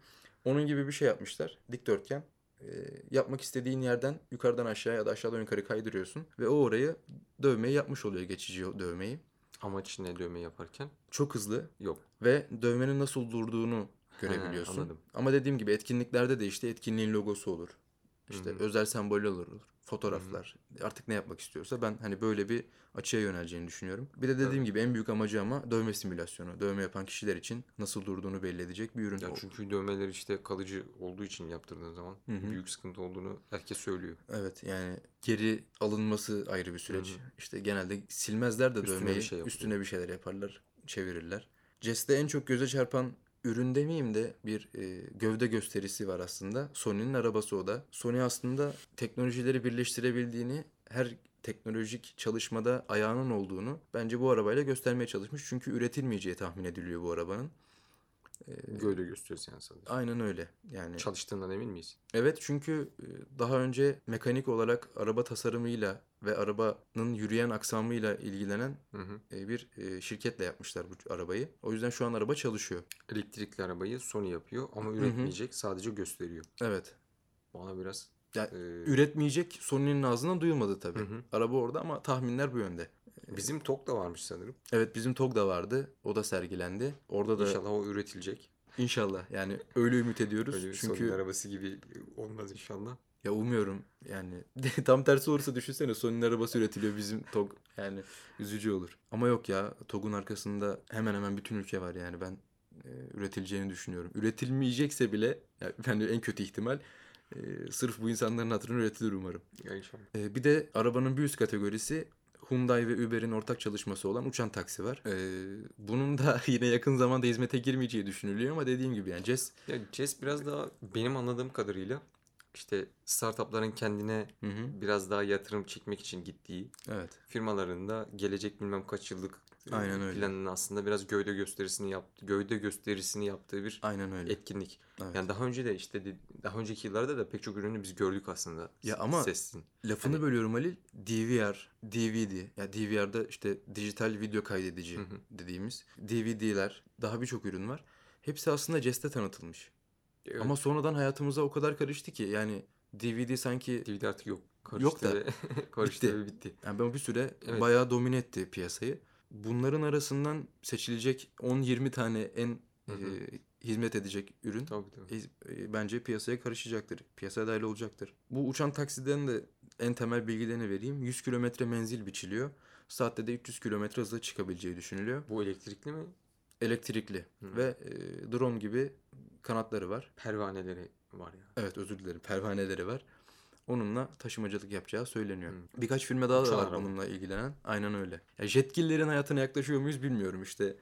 S2: Onun gibi bir şey yapmışlar. Dikdörtgen. Ee, yapmak istediğin yerden yukarıdan aşağı ya da aşağıdan yukarı kaydırıyorsun. Ve o orayı dövmeyi yapmış oluyor geçici dövmeyi.
S1: Amaç ne dövme yaparken?
S2: Çok hızlı
S1: Yok.
S2: ve dövmenin nasıl durduğunu görebiliyorsun.
S1: anladım.
S2: Ama dediğim gibi etkinliklerde de işte etkinliğin logosu olur. İşte
S1: Hı hı.
S2: özel sembol olur. Fotoğraflar. Artık ne yapmak istiyorsa ben hani böyle bir açıya yöneleceğini düşünüyorum. Bir de dediğim gibi en büyük amacı ama dövme simülasyonu. Dövme yapan kişiler için nasıl durduğunu belli edecek bir ürün.
S1: Ya
S2: oldu.
S1: çünkü dövmeler işte kalıcı olduğu için yaptırdığın zaman
S2: Hı hı.
S1: büyük sıkıntı olduğunu herkes söylüyor.
S2: Evet yani geri alınması ayrı bir süreç.
S1: Hı hı.
S2: İşte genelde silmezler de
S1: Üstüne
S2: dövmeyi
S1: bir şey
S2: üstüne bir şeyler yaparlar, çevirirler. Jest'te en çok göze çarpan ürün demeyeyim de bir e, gövde gösterisi var aslında. Sony'nin arabası o da. Sony aslında teknolojileri birleştirebildiğini, her teknolojik çalışmada ayağının olduğunu bence bu arabayla göstermeye çalışmış. Çünkü üretilmeyeceği tahmin ediliyor bu arabanın.
S1: Gövde gösterisi yani sadece.
S2: Aynen öyle. Yani
S1: Çalıştığından emin miyiz?
S2: Evet çünkü e, daha önce mekanik olarak araba tasarımıyla ve arabanın yürüyen aksamıyla ilgilenen
S1: Hı hı.
S2: e, bir e, şirketle yapmışlar bu arabayı. O yüzden şu an araba çalışıyor.
S1: Elektrikli arabayı Sony yapıyor ama
S2: hı.
S1: üretmeyecek sadece gösteriyor.
S2: Evet.
S1: Bana biraz
S2: Ya,
S1: e,
S2: Üretmeyecek Sony'nin ağzından duyulmadı tabii.
S1: Hı hı.
S2: Araba orada ama tahminler bu yönde.
S1: bizim TOG da varmış sanırım.
S2: Evet bizim TOG da vardı. O da sergilendi. Orada da
S1: İnşallah o üretilecek.
S2: inşallah yani öyle ümit ediyoruz.
S1: Öyle bir
S2: Çünkü
S1: arabası gibi olmaz inşallah.
S2: Ya umuyorum yani tam tersi olursa düşünsene Sony'nin arabası üretiliyor bizim TOG yani üzücü olur. Ama yok ya TOG'un arkasında hemen hemen bütün ülke var yani ben e, üretileceğini düşünüyorum. Üretilmeyecekse bile yani en kötü ihtimal e, sırf bu insanların hatırına üretilir umarım.
S1: Ya inşallah.
S2: E, bir de arabanın bir üst kategorisi Hyundai ve Uber'in ortak çalışması olan uçan taksi var. E, bunun da yine yakın zamanda hizmete girmeyeceği düşünülüyor ama dediğim gibi yani Jazz
S1: Ya Jazz biraz daha benim anladığım kadarıyla işte startupların kendine
S2: hı hı,
S1: biraz daha yatırım çekmek için gittiği
S2: evet
S1: firmaların da gelecek bilmem kaç yıllık e,
S2: Aynen öyle.
S1: planının aslında biraz gövde gösterisini yaptı, gövde gösterisini yaptığı bir
S2: aynen öyle.
S1: etkinlik.
S2: Evet.
S1: Yani daha önce de işte daha önceki yıllarda da pek çok ürünü biz gördük aslında.
S2: Ya ama-
S1: sesin.
S2: Lafını
S1: Hani-
S2: bölüyorum Halil. DVR, DVD. Ya DVR'da işte dijital video kaydedici
S1: Hı hı.
S2: dediğimiz DVD'ler, daha birçok ürün var. Hepsi aslında Jest'e tanıtılmış.
S1: Evet,
S2: Ama sonradan hayatımıza o kadar karıştı ki yani DVD sanki
S1: DVD artık yok. Karıştı
S2: Yok da
S1: ve karıştı
S2: bitti.
S1: ve bitti.
S2: yani ben bir süre
S1: Evet.
S2: bayağı domine etti piyasayı. Bunların arasından seçilecek 10-20 tane en
S1: Hı hı.
S2: e, hizmet edecek ürün
S1: Tabii tabii.
S2: e, bence piyasaya karışacaktır. Piyasaya dahil olacaktır. Bu uçan taksiden de en temel bilgilerini vereyim. 100 kilometre menzil biçiliyor. Saatte de 300 kilometre hızla çıkabileceği düşünülüyor.
S1: Bu elektrikli mi?
S2: Elektrikli
S1: Hı.
S2: ve e, drone gibi kanatları var.
S1: Pervaneleri var ya.
S2: Evet özür dilerim pervaneleri var. Onunla taşımacılık yapacağı söyleniyor.
S1: Hı.
S2: Birkaç firma daha da var bununla ilgilenen. Aynen öyle. Ya jetgillerin hayatına yaklaşıyor muyuz bilmiyorum işte.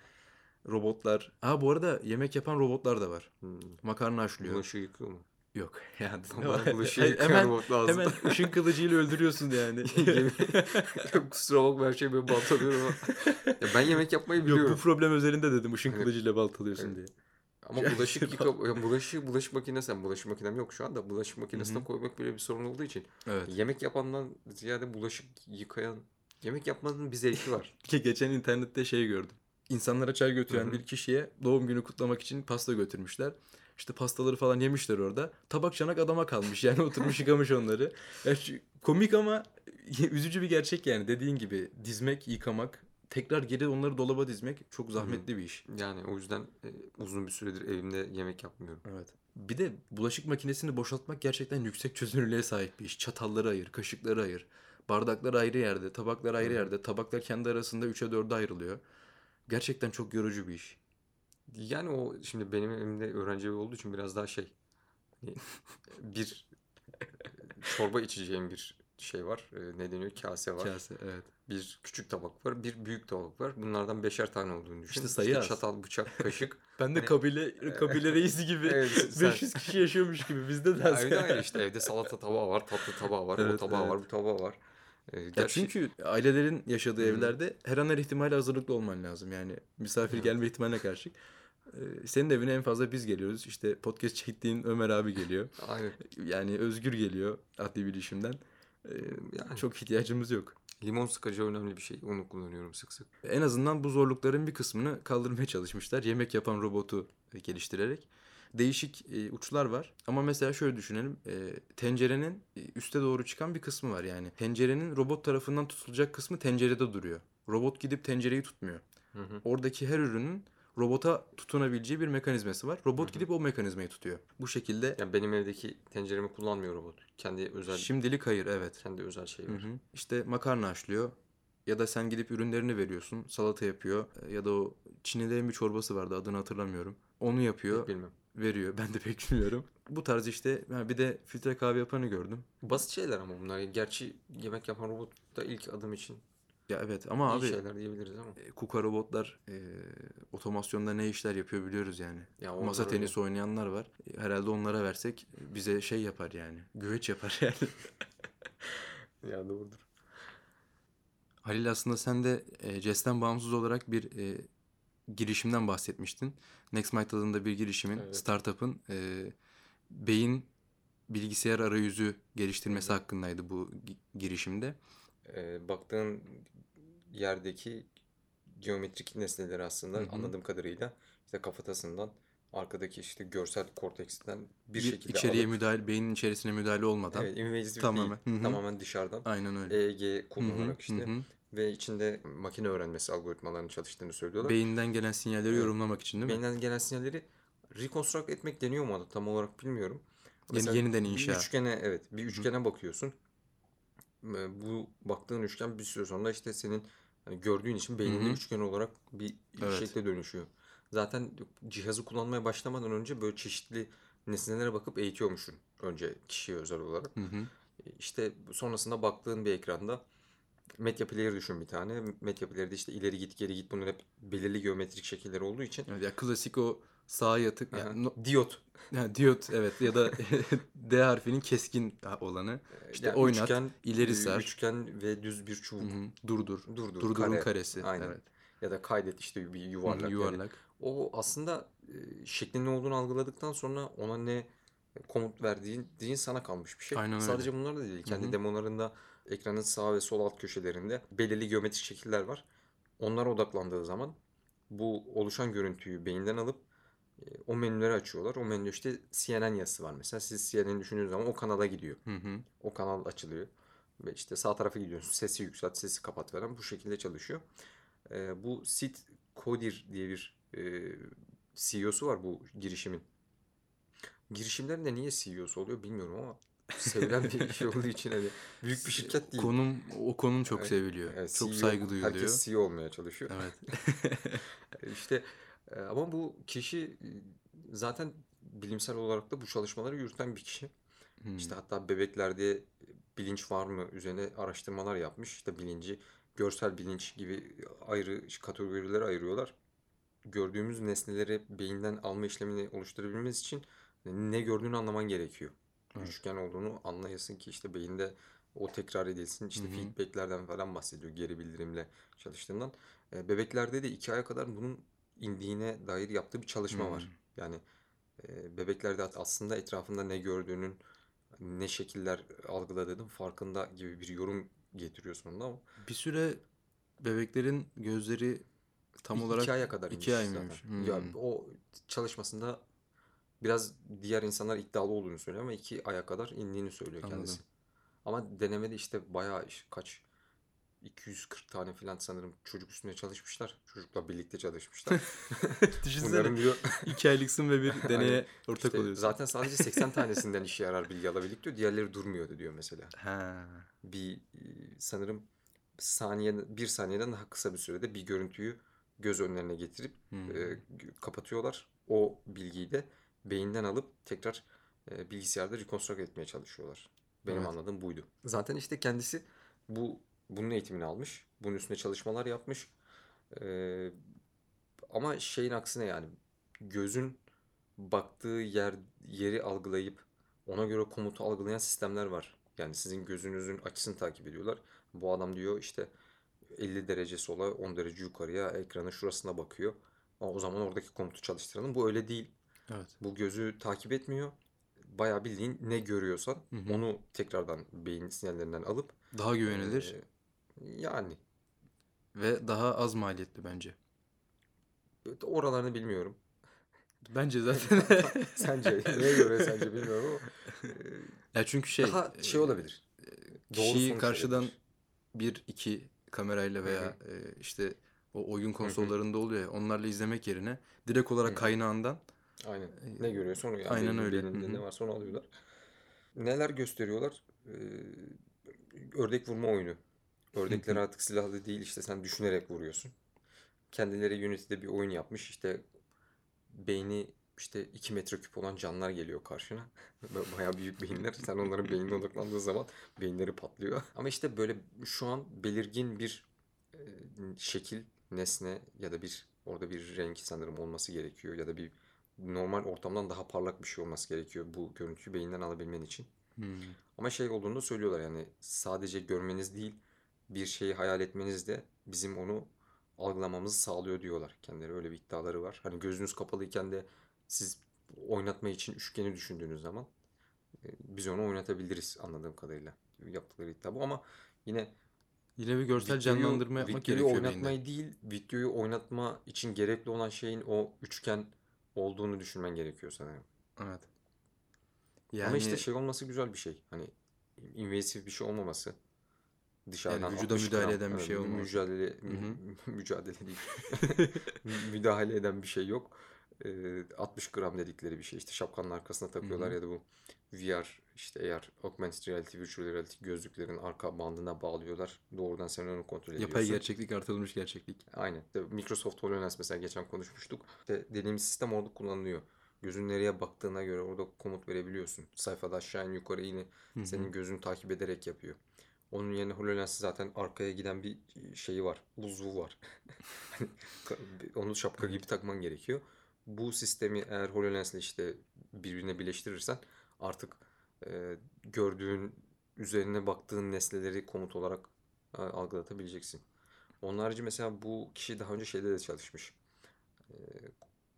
S2: Robotlar. Ha bu arada yemek yapan robotlar da var.
S1: Hmm.
S2: Makarna haşlıyor.
S1: Bulaşığı yıkıyor mu?
S2: Yok. Yani
S1: Bana bulaşığı yıkayan
S2: hemen
S1: robot lazım.
S2: hemen ışın kılıcıyla öldürüyorsun yani.
S1: Kusura bakma her şeyi böyle baltalıyorum. Ya ben yemek yapmayı
S2: Yok
S1: biliyorum.
S2: bu problem üzerinde dedim ışın kılıcıyla baltalıyorsun
S1: Evet.
S2: diye.
S1: Ama bulaşık yıka bulaşık bulaşık makinesi yani bulaşık makinem yok şu anda. Bulaşık makinesine
S2: Hı hı.
S1: koymak böyle bir sorun olduğu için
S2: Evet.
S1: yemek yapandan ziyade bulaşık yıkayan yemek yapmanın bir zevki var.
S2: Geçen internette şey gördüm. İnsanlara çay götüren
S1: Hı hı.
S2: bir kişiye doğum günü kutlamak için pasta götürmüşler. İşte pastaları falan yemişler orada. Tabak çanak adama kalmış. Yani oturmuş yıkamış onları. Ya şu- komik ama üzücü bir gerçek yani. Dediğin gibi dizmek, yıkamak, tekrar geri onları dolaba dizmek çok zahmetli bir iş.
S1: Yani o yüzden e, uzun bir süredir evimde yemek yapmıyorum.
S2: Evet. Bir de bulaşık makinesini boşaltmak gerçekten yüksek çözünürlüğe sahip bir iş. Çatalları ayır, kaşıkları ayır. Bardaklar ayrı yerde, tabaklar ayrı
S1: Hı hı.
S2: yerde. Tabaklar kendi arasında 3'e 4'e ayrılıyor. Gerçekten çok yorucu bir iş.
S1: Yani o şimdi benim evimde öğrenci evi olduğu için biraz daha şey hani bir çorba içeceğim bir şey var. E, Ne deniyor? Kase var.
S2: Kase, evet.
S1: Bir küçük tabak var. Bir büyük tabak var. Bunlardan beşer tane olduğunu düşün.
S2: İşte sayı az.
S1: çatal, bıçak, kaşık.
S2: Ben de
S1: Hani-
S2: kabile kabile reisi gibi
S1: Evet, sen-
S2: 500 kişi yaşıyormuş gibi bizde de az.
S1: Evde işte. Evde salata tabağı var, tatlı tabağı var, o
S2: Evet,
S1: tabağı
S2: evet.
S1: var, bu tabağı var. E,
S2: Ya çünkü ailelerin yaşadığı
S1: hı.
S2: evlerde her an her ihtimale hazırlıklı olman lazım. Yani misafir
S1: Evet.
S2: gelme ihtimaline karşı. Ee, Senin evine en fazla biz geliyoruz. İşte podcast çektiğin Ömer abi geliyor.
S1: aynen.
S2: Yani Özgür geliyor adli bilişimden. Ee,
S1: Yani.
S2: Çok ihtiyacımız yok.
S1: Limon sıkacağı önemli bir şey. Onu kullanıyorum sık sık.
S2: En azından bu zorlukların bir kısmını kaldırmaya çalışmışlar. Yemek yapan robotu geliştirerek. Değişik e, uçlar var. Ama mesela şöyle düşünelim. E, tencerenin üste doğru çıkan bir kısmı var yani. Tencerenin robot tarafından tutulacak kısmı tencerede duruyor. Robot gidip tencereyi tutmuyor.
S1: Hı hı.
S2: Oradaki her ürünün robota tutunabileceği bir mekanizması var. Robot gidip o mekanizmayı tutuyor. Bu şekilde
S1: Yani benim evdeki tenceremi kullanmıyor robot. Kendi özel
S2: şimdilik hayır evet.
S1: kendi özel şeyi var.
S2: hı. İşte makarna haşlıyor. Ya da sen gidip ürünlerini veriyorsun. Salata yapıyor. Ya da o Çinlilerin bir çorbası vardı adını hatırlamıyorum. Onu yapıyor.
S1: Bilmem.
S2: Veriyor. Ben de pek bilmiyorum. Bu tarz işte ha bir de filtre kahve yapanı gördüm.
S1: Basit şeyler ama bunlar. Gerçi yemek yapan robot da ilk adım için
S2: Ya evet ama
S1: iyi
S2: abi
S1: şeyler diyebiliriz ama.
S2: e, KUKA robotlar e, otomasyonda ne işler yapıyor biliyoruz yani.
S1: Ya onlar
S2: Masa
S1: öyle.
S2: tenisi oynayanlar var. E, Herhalde onlara versek bize şey yapar yani. Güveç yapar yani.
S1: Ya doğrudur.
S2: Halil aslında sen de e, CES'ten bağımsız olarak bir e, girişimden bahsetmiştin. Nextmind adında bir girişimin,
S1: Evet.
S2: startup'ın e, beyin bilgisayar arayüzü geliştirmesi hakkındaydı bu gi- girişimde.
S1: Ee, baktığın yerdeki geometrik nesneleri aslında
S2: Hı hı.
S1: anladığım kadarıyla işte kafatasından arkadaki işte görsel korteksten bir,
S2: Bir,
S1: şekilde
S2: içeriye
S1: alıp
S2: müdahale, beynin içerisine müdahale olmadan.
S1: evet invasive
S2: Tamamen.
S1: değil
S2: Hı hı.
S1: tamamen dışarıdan
S2: Aynen öyle.
S1: EEG
S2: Hı hı,
S1: kullanarak işte
S2: hı hı.
S1: ve içinde makine öğrenmesi algoritmalarının çalıştığını söylüyorlar.
S2: Beyinden gelen sinyalleri
S1: Evet.
S2: yorumlamak için değil mi?
S1: Beyinden gelen sinyalleri reconstruct etmek deniyor mu adı tam olarak bilmiyorum.
S2: Yeni-
S1: Mesela
S2: yeniden
S1: bir
S2: inşa.
S1: üçgene evet bir üçgene bakıyorsun. Bu baktığın üçgen bir süre sonra işte senin hani gördüğün için beyninde
S2: hı.
S1: üçgen olarak bir
S2: Evet.
S1: şekle dönüşüyor. Zaten cihazı kullanmaya başlamadan önce böyle çeşitli nesnelere bakıp eğitiyormuşsun önce kişiye özel olarak.
S2: Hı hı.
S1: İşte sonrasında baktığın bir ekranda medya player düşün bir tane. Medya player'de işte ileri git geri git bunlar hep belirli geometrik şekiller olduğu için.
S2: Evet, ya klasik o sağa yatık. Yani no-
S1: Diyot.
S2: Ha, diyot evet ya da D harfinin keskin olanı. İşte
S1: Yani
S2: oynat,
S1: üçgen,
S2: ileri
S1: e,
S2: sar.
S1: Üçgen ve düz bir çubuk.
S2: Hı hı. Durdur.
S1: Durdur,
S2: Durdurun
S1: kare.
S2: karesi.
S1: Aynen.
S2: Evet.
S1: Ya da kaydet işte bir
S2: Hı hı,
S1: yuvarlak. Yani
S2: yuvarlak.
S1: o aslında e, şeklin ne olduğunu algıladıktan sonra ona ne komut verdiğin diğin sana kalmış bir şey.
S2: Aynen öyle.
S1: Sadece bunlar da değil. Kendi
S2: hı.
S1: demolarında ekranın sağ ve sol alt köşelerinde belirli geometrik şekiller var. Onlara odaklandığı zaman bu oluşan görüntüyü beyinden alıp e, o menüleri açıyorlar. O menüde işte CNN yazısı var mesela. Siz CNN'i düşündüğünüz zaman o kanala gidiyor.
S2: Hı hı.
S1: O kanal açılıyor. Ve işte sağ tarafa gidiyorsun. Sesi yükselt, sesi kapat falan. Bu şekilde çalışıyor. Ee, bu Sid Kodir diye bir e, CEO'su var bu girişimin. Girişimlerin de niye CEO'su oluyor bilmiyorum ama sevilen bir şey olduğu için hani büyük bir şirket değil.
S2: Konum o konum çok
S1: Evet,
S2: seviliyor.
S1: Evet,
S2: çok
S1: CEO
S2: saygı duyuluyor.
S1: Herkes CEO olmaya çalışıyor.
S2: Evet.
S1: İşte e, ama bu kişi e, zaten bilimsel olarak da bu çalışmaları yürüten bir kişi.
S2: Hmm.
S1: İşte hatta bebeklerde bilinç var mı üzerine araştırmalar yapmış. İşte bilinci görsel bilinç gibi ayrı kategorilere ayırıyorlar. Gördüğümüz nesneleri beyinden alma işlemini oluşturabilmemiz için ne gördüğünü anlaman gerekiyor.
S2: Evet.
S1: Üçgen olduğunu anlayasın ki işte beyinde o tekrar edilsin. İşte
S2: Hı hı.
S1: feedbacklerden falan bahsediyor geri bildirimle çalıştığından. E, bebeklerde de iki aya kadar bunun indiğine dair yaptığı bir çalışma var.
S2: Hmm.
S1: Yani e, bebeklerde aslında etrafında ne gördüğünün, ne şekiller algıladığının farkında gibi bir yorum getiriyor sonunda ama
S2: Bir süre bebeklerin gözleri tam
S1: İ-
S2: olarak
S1: iki aya kadar
S2: iki ay mıymış? Hmm.
S1: Ya o çalışmasında biraz diğer insanlar iddialı olduğunu söylüyor ama iki aya kadar indiğini söylüyor
S2: Anladım.
S1: kendisi. Ama denemede işte bayağı iş- kaç 240 tane falan sanırım çocuk üstüne çalışmışlar. Çocukla birlikte çalışmışlar.
S2: Düşünsene
S1: Bunların diyor
S2: iki aylıksın ve bir deneye
S1: Aynen.
S2: ortak
S1: işte
S2: oluyorsun.
S1: zaten sadece 80 tanesinden işe yarar bilgi alabildik diyor. Diğerleri durmuyordu diyor mesela.
S2: Ha.
S1: bir e, sanırım saniye bir saniyeden daha kısa bir sürede bir görüntüyü göz önlerine getirip
S2: Hmm.
S1: e, kapatıyorlar. O bilgiyi de beyinden alıp tekrar e, bilgisayarda rekonstrük etmeye çalışıyorlar. Benim
S2: Evet.
S1: anladığım buydu. Zaten işte kendisi bu bunun eğitimini almış. Bunun üstüne çalışmalar yapmış. E, ama şeyin aksine yani gözün baktığı yer yeri algılayıp ona göre komutu algılayan sistemler var. Yani sizin gözünüzün açısını takip ediyorlar. Bu adam diyor işte 50 derece sola 10 derece yukarıya ekranın şurasına bakıyor. Ama o zaman oradaki komutu çalıştıralım. Bu öyle değil.
S2: Evet.
S1: Bu gözü takip etmiyor. Bayağı bildiğin ne görüyorsan
S2: Hı hı.
S1: onu tekrardan beyin sinyallerinden alıp
S2: Daha güvenilir.
S1: e, Yani
S2: Ve daha az maliyetli bence.
S1: oralarını bilmiyorum.
S2: Bence zaten.
S1: Sence neye göre sence bilmiyorum ama
S2: ya çünkü şey
S1: daha şey olabilir.
S2: Kişiyi karşıdan
S1: olabilir.
S2: bir iki kamerayla veya e, işte o oyun konsollarında oluyor ya onlarla izlemek yerine direkt olarak
S1: Hı hı.
S2: kaynağından
S1: Aynen. Ne görüyorsa onu yani
S2: Aynen öyle.
S1: Ne varsa onu alıyorlar. Neler gösteriyorlar? Ee, ördek vurma oyunu. Ördekler artık silahlı değil işte sen düşünerek vuruyorsun. Kendileri Unity'de bir oyun yapmış işte beyni işte 2 metreküp olan canlılar geliyor karşına. Bayağı büyük beyinler. Sen onların beynine odaklandığı zaman beyinleri patlıyor. Ama işte böyle şu an belirgin bir e, şekil, nesne ya da bir orada bir renk sanırım olması gerekiyor ya da bir normal ortamdan daha parlak bir şey olması gerekiyor bu görüntüyü beyinden alabilmen için.
S2: Hmm.
S1: Ama şey olduğunu da söylüyorlar yani sadece görmeniz değil bir şeyi hayal etmeniz de bizim onu algılamamızı sağlıyor diyorlar. Kendileri öyle bir iddiaları var. Hani gözünüz kapalıyken de siz oynatma için üçgeni düşündüğünüz zaman e, biz onu oynatabiliriz anladığım kadarıyla. Yaptıkları iddia bu ama yine
S2: Yine bir görsel
S1: videoyu-
S2: canlandırma yapmak
S1: videoyu
S2: gerekiyor
S1: oynatmayı
S2: beyinde.
S1: değil, videoyu oynatma için gerekli olan şeyin o üçgen olduğunu düşünmen gerekiyor sanırım.
S2: Evet.
S1: Ama
S2: Yani
S1: işte şey olması güzel bir şey. Hani invasif bir şey olmaması. Dışarıdan
S2: vücuda
S1: 60
S2: müdahale
S1: gram,
S2: eden bir şey olmaması.
S1: Mücadele, mücadele değil. Müdahale eden bir şey yok. Ee, 60 gram dedikleri bir şey. İşte şapkanın arkasına takıyorlar
S2: Hı hı.
S1: ya da bu VR işte eğer augmented reality, virtual reality gözlüklerin arka bandına bağlıyorlar. Doğrudan sen onu kontrol ediyorsun.
S2: yapay gerçeklik artırılmış gerçeklik.
S1: Aynen. Microsoft HoloLens mesela geçen konuşmuştuk. İşte dediğimiz sistem orada kullanılıyor. Gözün nereye baktığına göre orada komut verebiliyorsun. Sayfada aşağı in yukarı
S2: hı.
S1: senin gözün takip ederek yapıyor. Onun yerine HoloLens zaten arkaya giden bir şeyi var. Uzvu var. Onu şapka gibi takman gerekiyor. Bu sistemi eğer HoloLens'le işte birbirine birleştirirsen artık e, gördüğün üzerine baktığın nesneleri komut olarak e, algılatabileceksin. Onun harici mesela bu kişi daha önce şeyde de çalışmış. E,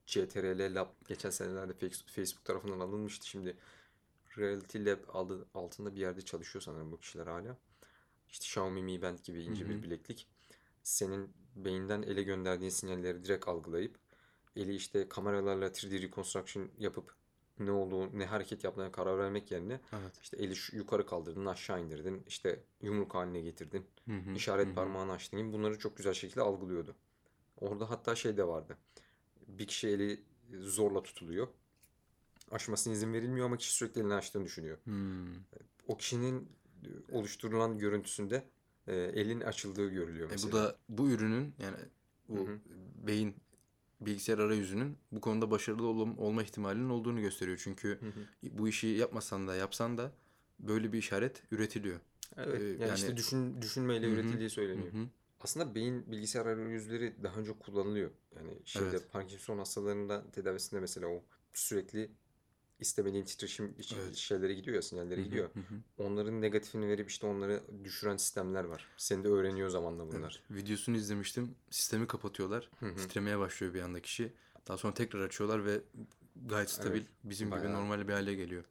S1: CTRL Lab geçen senelerde Face- Facebook tarafından alınmıştı. Şimdi Reality Lab adı altında bir yerde çalışıyor sanırım bu kişiler hala. İşte Xiaomi Mi Band gibi ince
S2: Hı hı.
S1: bir bileklik. Senin beyinden ele gönderdiğin sinyalleri direkt algılayıp eli işte kameralarla 3D reconstruction yapıp ne olduğu, ne hareket yaptığına karar vermek yerine
S2: Evet.
S1: işte eli yukarı kaldırdın, aşağı indirdin, işte yumruk haline getirdin,
S2: Hı hı,
S1: işaret
S2: hı
S1: parmağını açtın gibi bunları çok güzel şekilde algılıyordu. Orada hatta şey de vardı. Bir kişi eli zorla tutuluyor. Açmasına izin verilmiyor ama kişi sürekli elini açtığını düşünüyor.
S2: Hmm.
S1: O kişinin oluşturulan görüntüsünde e, elin açıldığı görülüyor
S2: E bu
S1: mesela.
S2: da bu ürünün yani bu
S1: Hı hı.
S2: beyin bilgisayar arayüzünün bu konuda başarılı ol- olma ihtimalinin olduğunu gösteriyor. Çünkü
S1: Hı hı.
S2: bu işi yapmasan da yapsan da böyle bir işaret üretiliyor.
S1: Evet.
S2: Ee,
S1: yani,
S2: yani-
S1: işte düşün, düşünmeyle
S2: Hı hı,
S1: üretildiği söyleniyor.
S2: hı.
S1: Aslında beyin bilgisayar arayüzleri daha önce kullanılıyor. Yani şeyde
S2: Evet.
S1: Parkinson hastalarında tedavisinde mesela o sürekli istemediğin titreşim
S2: Evet.
S1: şeylere gidiyor ya sinyallere
S2: Hı hı,
S1: gidiyor.
S2: hı hı.
S1: Onların negatifini verip işte onları düşüren sistemler var. Seni de öğreniyor zamanla bunlar.
S2: Evet, videosunu izlemiştim. Sistemi kapatıyorlar.
S1: Hı hı.
S2: Titremeye başlıyor bir anda kişi. Daha sonra tekrar açıyorlar ve gayet stabil
S1: Evet,
S2: bizim gibi
S1: bayağı.
S2: normal bir hale geliyor.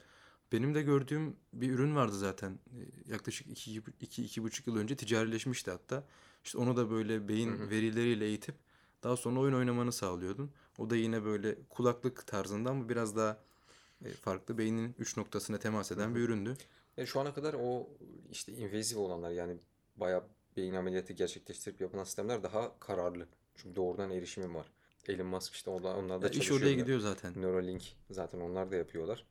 S2: Benim de gördüğüm bir ürün vardı zaten. Yaklaşık 2-2,5 yıl önce ticarileşmişti hatta. İşte onu da böyle beyin
S1: Hı hı.
S2: verileriyle eğitip daha sonra oyun oynamanı sağlıyordun. O da yine böyle kulaklık tarzında ama biraz daha farklı beynin uç noktasına temas eden bir üründü.
S1: Ya şu ana kadar o işte invasive olanlar yani bayağı beyin ameliyatı gerçekleştirip yapılan sistemler daha kararlı. Çünkü doğrudan erişimim var. Elon Musk işte onlar, onlar da
S2: Ya iş
S1: çalışıyor.
S2: oraya
S1: bile.
S2: gidiyor zaten.
S1: Neuralink zaten onlar da yapıyorlar.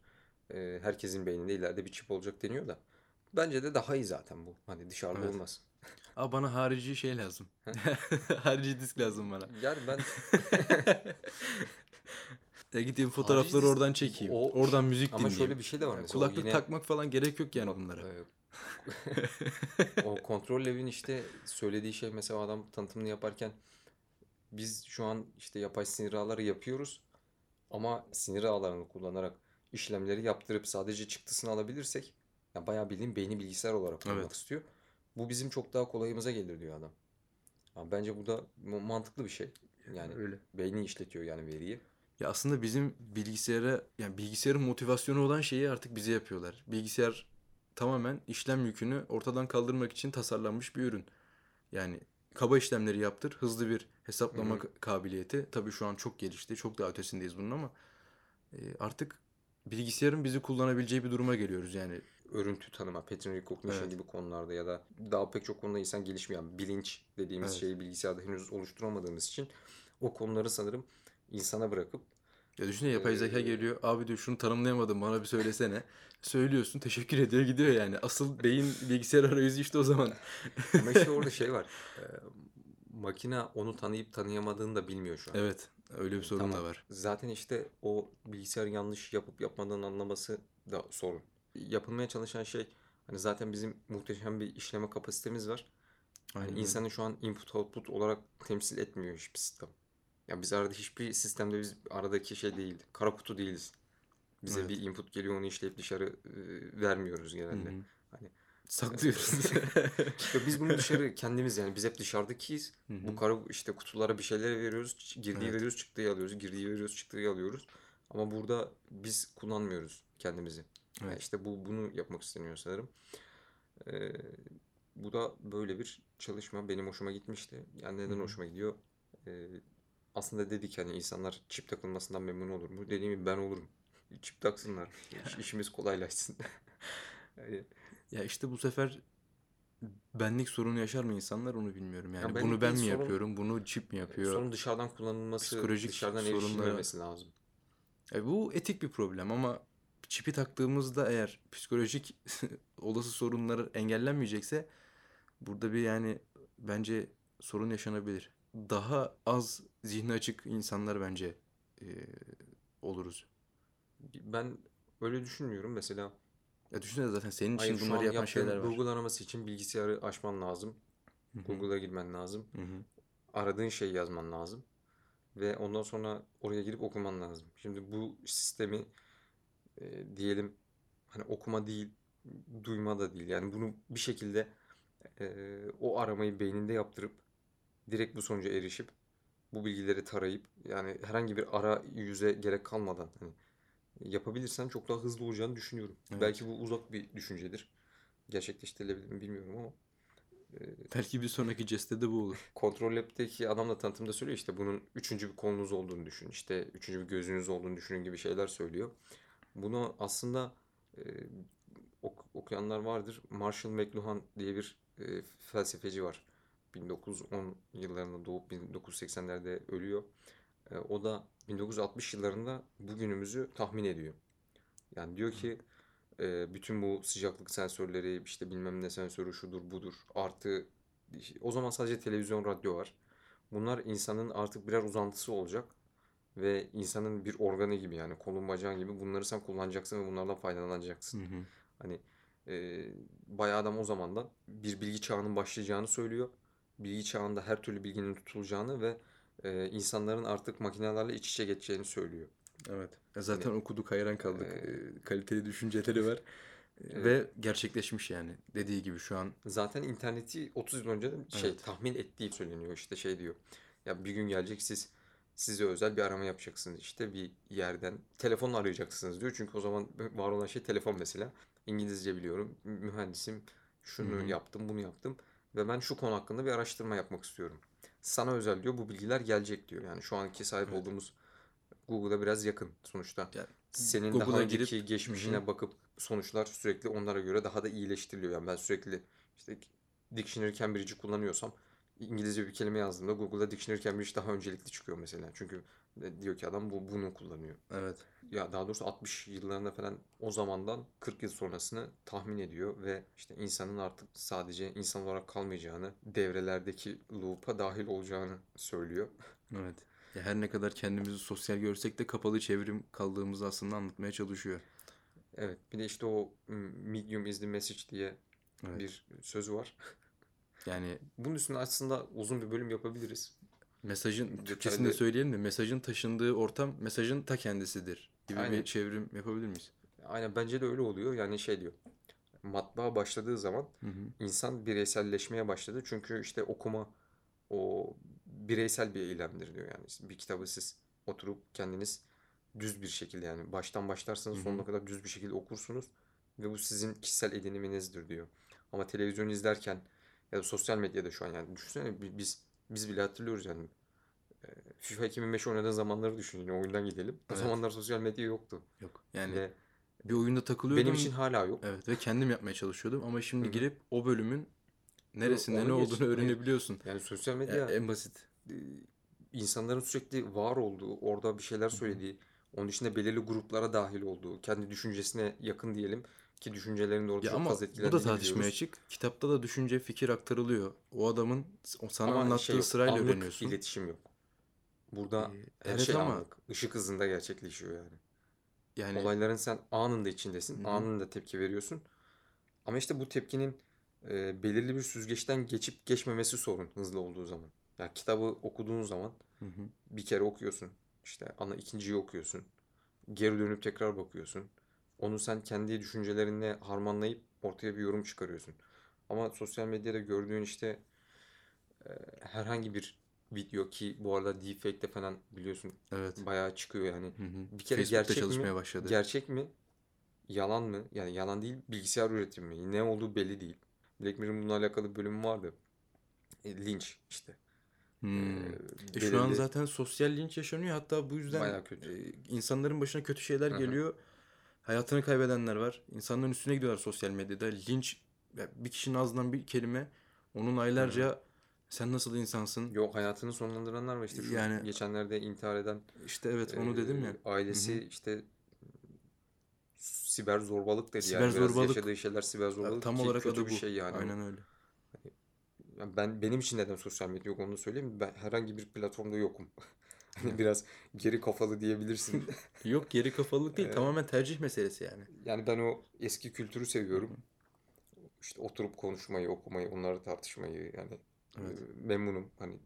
S1: Ee, herkesin beyninde ileride bir çip olacak deniyor da. Bence de daha iyi zaten bu. Hani dışarıda
S2: Evet.
S1: olmaz.
S2: Aa bana harici şey lazım. harici disk lazım bana.
S1: Yani ben
S2: Ya gideyim fotoğrafları
S1: Harici
S2: oradan çekeyim.
S1: o-
S2: Oradan müzik
S1: ama
S2: dinleyeyim.
S1: şöyle bir şey de var mesela. o
S2: kulaklık
S1: yine-
S2: takmak falan gerek yok yani bunlara.
S1: e, o kontrol evin işte söylediği şey mesela o adam tanıtımını yaparken biz şu an işte yapay sinir ağları yapıyoruz ama sinir ağlarını kullanarak işlemleri yaptırıp sadece çıktısını alabilirsek ya bayağı bildiğin beyni bilgisayar olarak kullanmak
S2: Evet.
S1: istiyor. Bu bizim çok daha kolayımıza gelir diyor adam. Ya bence bu da mantıklı bir şey. Yani
S2: Öyle.
S1: beyni işletiyor yani veriyi.
S2: Ya aslında bizim bilgisayara yani bilgisayarın motivasyonu olan şeyi artık bize yapıyorlar. Bilgisayar tamamen işlem yükünü ortadan kaldırmak için tasarlanmış bir ürün. Yani kaba işlemleri yaptır. Hızlı bir hesaplama ka- kabiliyeti. Tabii şu an çok gelişti. Çok daha ötesindeyiz bunun ama e, artık bilgisayarın bizi kullanabileceği bir duruma geliyoruz yani.
S1: örüntü tanıma, pattern recognition
S2: Evet.
S1: gibi konularda ya da daha pek çok konuda insan gelişmiyor. Yani bilinç dediğimiz
S2: Evet.
S1: şeyi bilgisayarda henüz oluşturamadığımız için o konuları sanırım insana bırakıp
S2: Ya düşünsene yapay zeka geliyor. Abi diyor şunu tanımlayamadım bana bir söylesene. Söylüyorsun teşekkür ediyor gidiyor yani. Asıl beyin bilgisayar arayüzü işte o zaman.
S1: ama işte orada şey var. e, makine onu tanıyıp tanıyamadığını da bilmiyor şu an.
S2: Evet öyle bir sorun
S1: Tamam.
S2: da var.
S1: Zaten işte o bilgisayarın yanlış yapıp yapmadığını anlaması da sorun. Yapılmaya çalışan şey hani zaten bizim muhteşem bir işleme kapasitemiz var.
S2: Aynen
S1: Yani insanı şu an input output olarak temsil etmiyor hiçbir sistem. Ya biz arada hiçbir sistemde biz aradaki şey değil. Kara kutu değiliz. Bize
S2: Evet.
S1: bir input geliyor onu işleyip dışarı e, vermiyoruz genelde.
S2: hı.
S1: Hani
S2: Saklıyoruz.
S1: biz bunu dışarı kendimiz yani biz hep dışarıdakiyiz.
S2: Hı hı.
S1: Bu kara işte kutulara bir şeyler veriyoruz. Girdiği
S2: Evet.
S1: veriyoruz, çıktığı alıyoruz. Girdiği veriyoruz, çıktığı alıyoruz. Ama burada biz kullanmıyoruz kendimizi. Yani
S2: Evet.
S1: işte bu bunu yapmak isteniyor sanırım. Ee, bu da böyle bir çalışma benim hoşuma gitmişti. Yani neden
S2: Hı hı.
S1: hoşuma gidiyor? Ee, aslında dedik hani insanlar çip takılmasından memnun olur mu? Dediğim gibi ben olurum. Çip taksınlar. İş- işimiz kolaylaşsın. Yani
S2: Ya işte bu sefer benlik sorunu yaşar mı insanlar onu bilmiyorum. Yani
S1: benlik
S2: bunu ben mi
S1: sorun-
S2: yapıyorum? Bunu çip mi yapıyor?
S1: sorun dışarıdan kullanılması,
S2: Psikolojik
S1: dışarıdan erişilmemesi lazım.
S2: E bu etik bir problem ama çipi taktığımızda eğer psikolojik olası sorunları engellenmeyecekse burada bir yani bence sorun yaşanabilir. Daha az zihni açık insanlar bence e, oluruz.
S1: Ben öyle düşünmüyorum. Mesela
S2: Ya düşünsene zaten senin için
S1: hayır
S2: bunları
S1: an
S2: yapan şeyler var.
S1: Google araması için bilgisayarı açman lazım.
S2: Hı hı,
S1: Google'a girmen lazım.
S2: hı hı.
S1: aradığın şeyi yazman lazım. Ve ondan sonra oraya girip okuman lazım. Şimdi bu sistemi e, diyelim hani okuma değil, duyma da değil. Yani bunu bir şekilde e, o aramayı beyninde yaptırıp direkt bu sonuca erişip bu bilgileri tarayıp yani herhangi bir ara yüze gerek kalmadan hani yapabilirsen çok daha hızlı olacağını düşünüyorum.
S2: Evet.
S1: Belki bu uzak bir düşüncedir. Gerçekleştirilebilir mi bilmiyorum ama
S2: Belki bir sonraki ceste de bu olur.
S1: Kontrol Lab'deki adam da tanıtımda söylüyor işte bunun üçüncü bir kolunuz olduğunu düşün. işte üçüncü bir gözünüz olduğunu düşünün gibi şeyler söylüyor. Bunu aslında e, ok- okuyanlar vardır. Marshall McLuhan diye bir e, felsefeci var. 1910 yıllarında doğup 1980'lerde ölüyor. E, o da 1960 yıllarında bugünümüzü tahmin ediyor. Yani diyor ki e, bütün bu sıcaklık sensörleri işte bilmem ne sensörü şudur budur artı o zaman sadece televizyon radyo var. Bunlar insanın artık birer uzantısı olacak ve insanın bir organı gibi yani kolun bacağın gibi bunları sen kullanacaksın ve bunlardan faydalanacaksın.
S2: Hı hı.
S1: Hani e, bayağı adam o zamandan bir bilgi çağının başlayacağını söylüyor. Bilgi çağında her türlü bilginin tutulacağını ve e, insanların artık makinelerle iç içe geçeceğini söylüyor.
S2: Evet. Ya zaten okuduk hayran kaldık.
S1: Ee,
S2: Ee, kaliteli düşünceleri var.
S1: Evet.
S2: Ve gerçekleşmiş yani. Dediği gibi şu an
S1: Zaten interneti 30 yıl önce de şey
S2: Evet.
S1: tahmin ettiği söyleniyor işte şey diyor. Ya bir gün gelecek siz size özel bir arama yapacaksınız işte bir yerden telefonla arayacaksınız diyor. Çünkü o zaman var olan şey telefon mesela. İngilizce biliyorum. Mühendisim. Şunu
S2: Hı hı.
S1: yaptım, bunu yaptım ve ben şu konu hakkında bir araştırma yapmak istiyorum. Sana özel diyor. Bu bilgiler gelecek diyor. Yani şu anki sahip
S2: Evet.
S1: olduğumuz Google'a biraz yakın sonuçta.
S2: Ya,
S1: Senin
S2: Google'a
S1: daha
S2: girip-
S1: geçmişine
S2: hı.
S1: bakıp sonuçlar sürekli onlara göre daha da iyileştiriliyor. Yani ben sürekli işte Dictionary Cambridge'i kullanıyorsam İngilizce bir kelime yazdığımda Google'da Dictionary Cambridge daha öncelikli çıkıyor mesela. Çünkü diyor ki adam bu bunu kullanıyor.
S2: evet.
S1: Ya daha doğrusu 60 yıllarında falan o zamandan 40 yıl sonrasını tahmin ediyor ve işte insanın artık sadece insan olarak kalmayacağını, devrelerdeki loop'a dahil olacağını söylüyor.
S2: Evet. Ya her ne kadar kendimizi sosyal görsek de kapalı çevrim kaldığımızı aslında anlatmaya çalışıyor.
S1: Evet, bir de işte o medium is the message diye
S2: Evet.
S1: bir sözü var.
S2: Yani
S1: Bunun üstüne aslında uzun bir bölüm yapabiliriz.
S2: Mesajın Türkçesini de söyleyelim mi? Mesajın taşındığı ortam mesajın ta kendisidir gibi
S1: Aynen.
S2: bir çevrim yapabilir miyiz?
S1: Aynen bence de öyle oluyor. Yani şey diyor. Matbaa başladığı zaman
S2: Hı hı.
S1: insan bireyselleşmeye başladı. Çünkü işte okuma o bireysel bir eylemdir diyor. Yani bir kitabı siz oturup kendiniz düz bir şekilde yani baştan başlarsınız
S2: Hı hı.
S1: sonuna kadar düz bir şekilde okursunuz ve bu sizin kişisel ediniminizdir diyor. Ama televizyon izlerken Ya da sosyal medyada şu an yani düşünsene bi- biz biz bile hatırlıyoruz yani. Ee, FIFA 2005 oynadığın zamanları düşün yine oyundan gidelim. O
S2: Evet.
S1: zamanlar sosyal medya yoktu.
S2: Yok. Yani
S1: Ve
S2: bir oyunda takılıyordum.
S1: benim için hala yok.
S2: Evet ve kendim yapmaya çalışıyordum ama şimdi
S1: Hı hı.
S2: girip o bölümün neresinde ne
S1: onu geç.
S2: olduğunu öğrenebiliyorsun.
S1: Yani sosyal
S2: Ya,
S1: medya
S2: en basit.
S1: e, insanların sürekli var olduğu, orada bir şeyler söylediği, onun içinde belirli gruplara dahil olduğu, kendi düşüncesine yakın diyelim ki düşüncelerin orada
S2: Ya
S1: çok
S2: ama
S1: fazla
S2: bu da
S1: etkilendiğini
S2: tartışmaya
S1: biliyoruz.
S2: açık. Kitapta da düşünce, fikir aktarılıyor. O adamın o sana
S1: Ama
S2: anlattığı
S1: şey yok,
S2: sırayla
S1: anlık
S2: öğreniyorsun.
S1: iletişim yok. Burada
S2: Ee,
S1: her
S2: evet
S1: şey
S2: ama
S1: anlık. Işık hızında gerçekleşiyor yani.
S2: yani
S1: Olayların sen anında içindesin.
S2: Hı.
S1: Anında tepki veriyorsun. Ama işte bu tepkinin e, belirli bir süzgeçten geçip geçmemesi sorun hızlı olduğu zaman. Ya kitabı okuduğun zaman
S2: Hı hı.
S1: bir kere okuyorsun. İşte ana ikinciyi okuyorsun. Geri dönüp tekrar bakıyorsun. Onu sen kendi düşüncelerinle harmanlayıp ortaya bir yorum çıkarıyorsun. Ama sosyal medyada gördüğün işte e, herhangi bir video ki bu arada deepfake de falan biliyorsun
S2: evet.
S1: bayağı çıkıyor yani.
S2: Hı hı.
S1: Bir kere
S2: Facebook'ta
S1: gerçek mi?
S2: çalışmaya başladı.
S1: Gerçek mi? Yalan mı? Yani yalan değil, bilgisayar üretimi mi? Ne olduğu belli değil. Black Mirror'ın bununla alakalı bölümü vardı. E, linç işte.
S2: Hmm.
S1: E,
S2: E şu an zaten sosyal linç yaşanıyor. Hatta bu yüzden e, insanların başına kötü şeyler
S1: Hı hı.
S2: Hayatını kaybedenler var. İnsanların üstüne gidiyorlar sosyal medyada. Linç bir kişinin ağzından bir kelime onun aylarca sen nasıl insansın?
S1: Yok hayatını sonlandıranlar var işte şu
S2: Yani-
S1: geçenlerde intihar eden
S2: İşte evet onu
S1: e,
S2: dedim ya.
S1: ailesi işte siber zorbalık dedi
S2: Siber
S1: yani biraz
S2: zorbalık.
S1: yaşadığı şeyler siber zorbalık
S2: Tam olarak
S1: kötü
S2: adı
S1: bir
S2: bu.
S1: şey yani.
S2: Aynen öyle.
S1: Yani ben benim için neden sosyal medya yok onu söyleyeyim? Ben herhangi bir platformda yokum. Hani biraz geri kafalı diyebilirsin.
S2: Yok geri kafalılık değil.
S1: Evet.
S2: Tamamen tercih meselesi yani.
S1: Yani ben o eski kültürü seviyorum. İşte oturup konuşmayı, okumayı, onları tartışmayı yani
S2: Evet.
S1: e, memnunum. Hani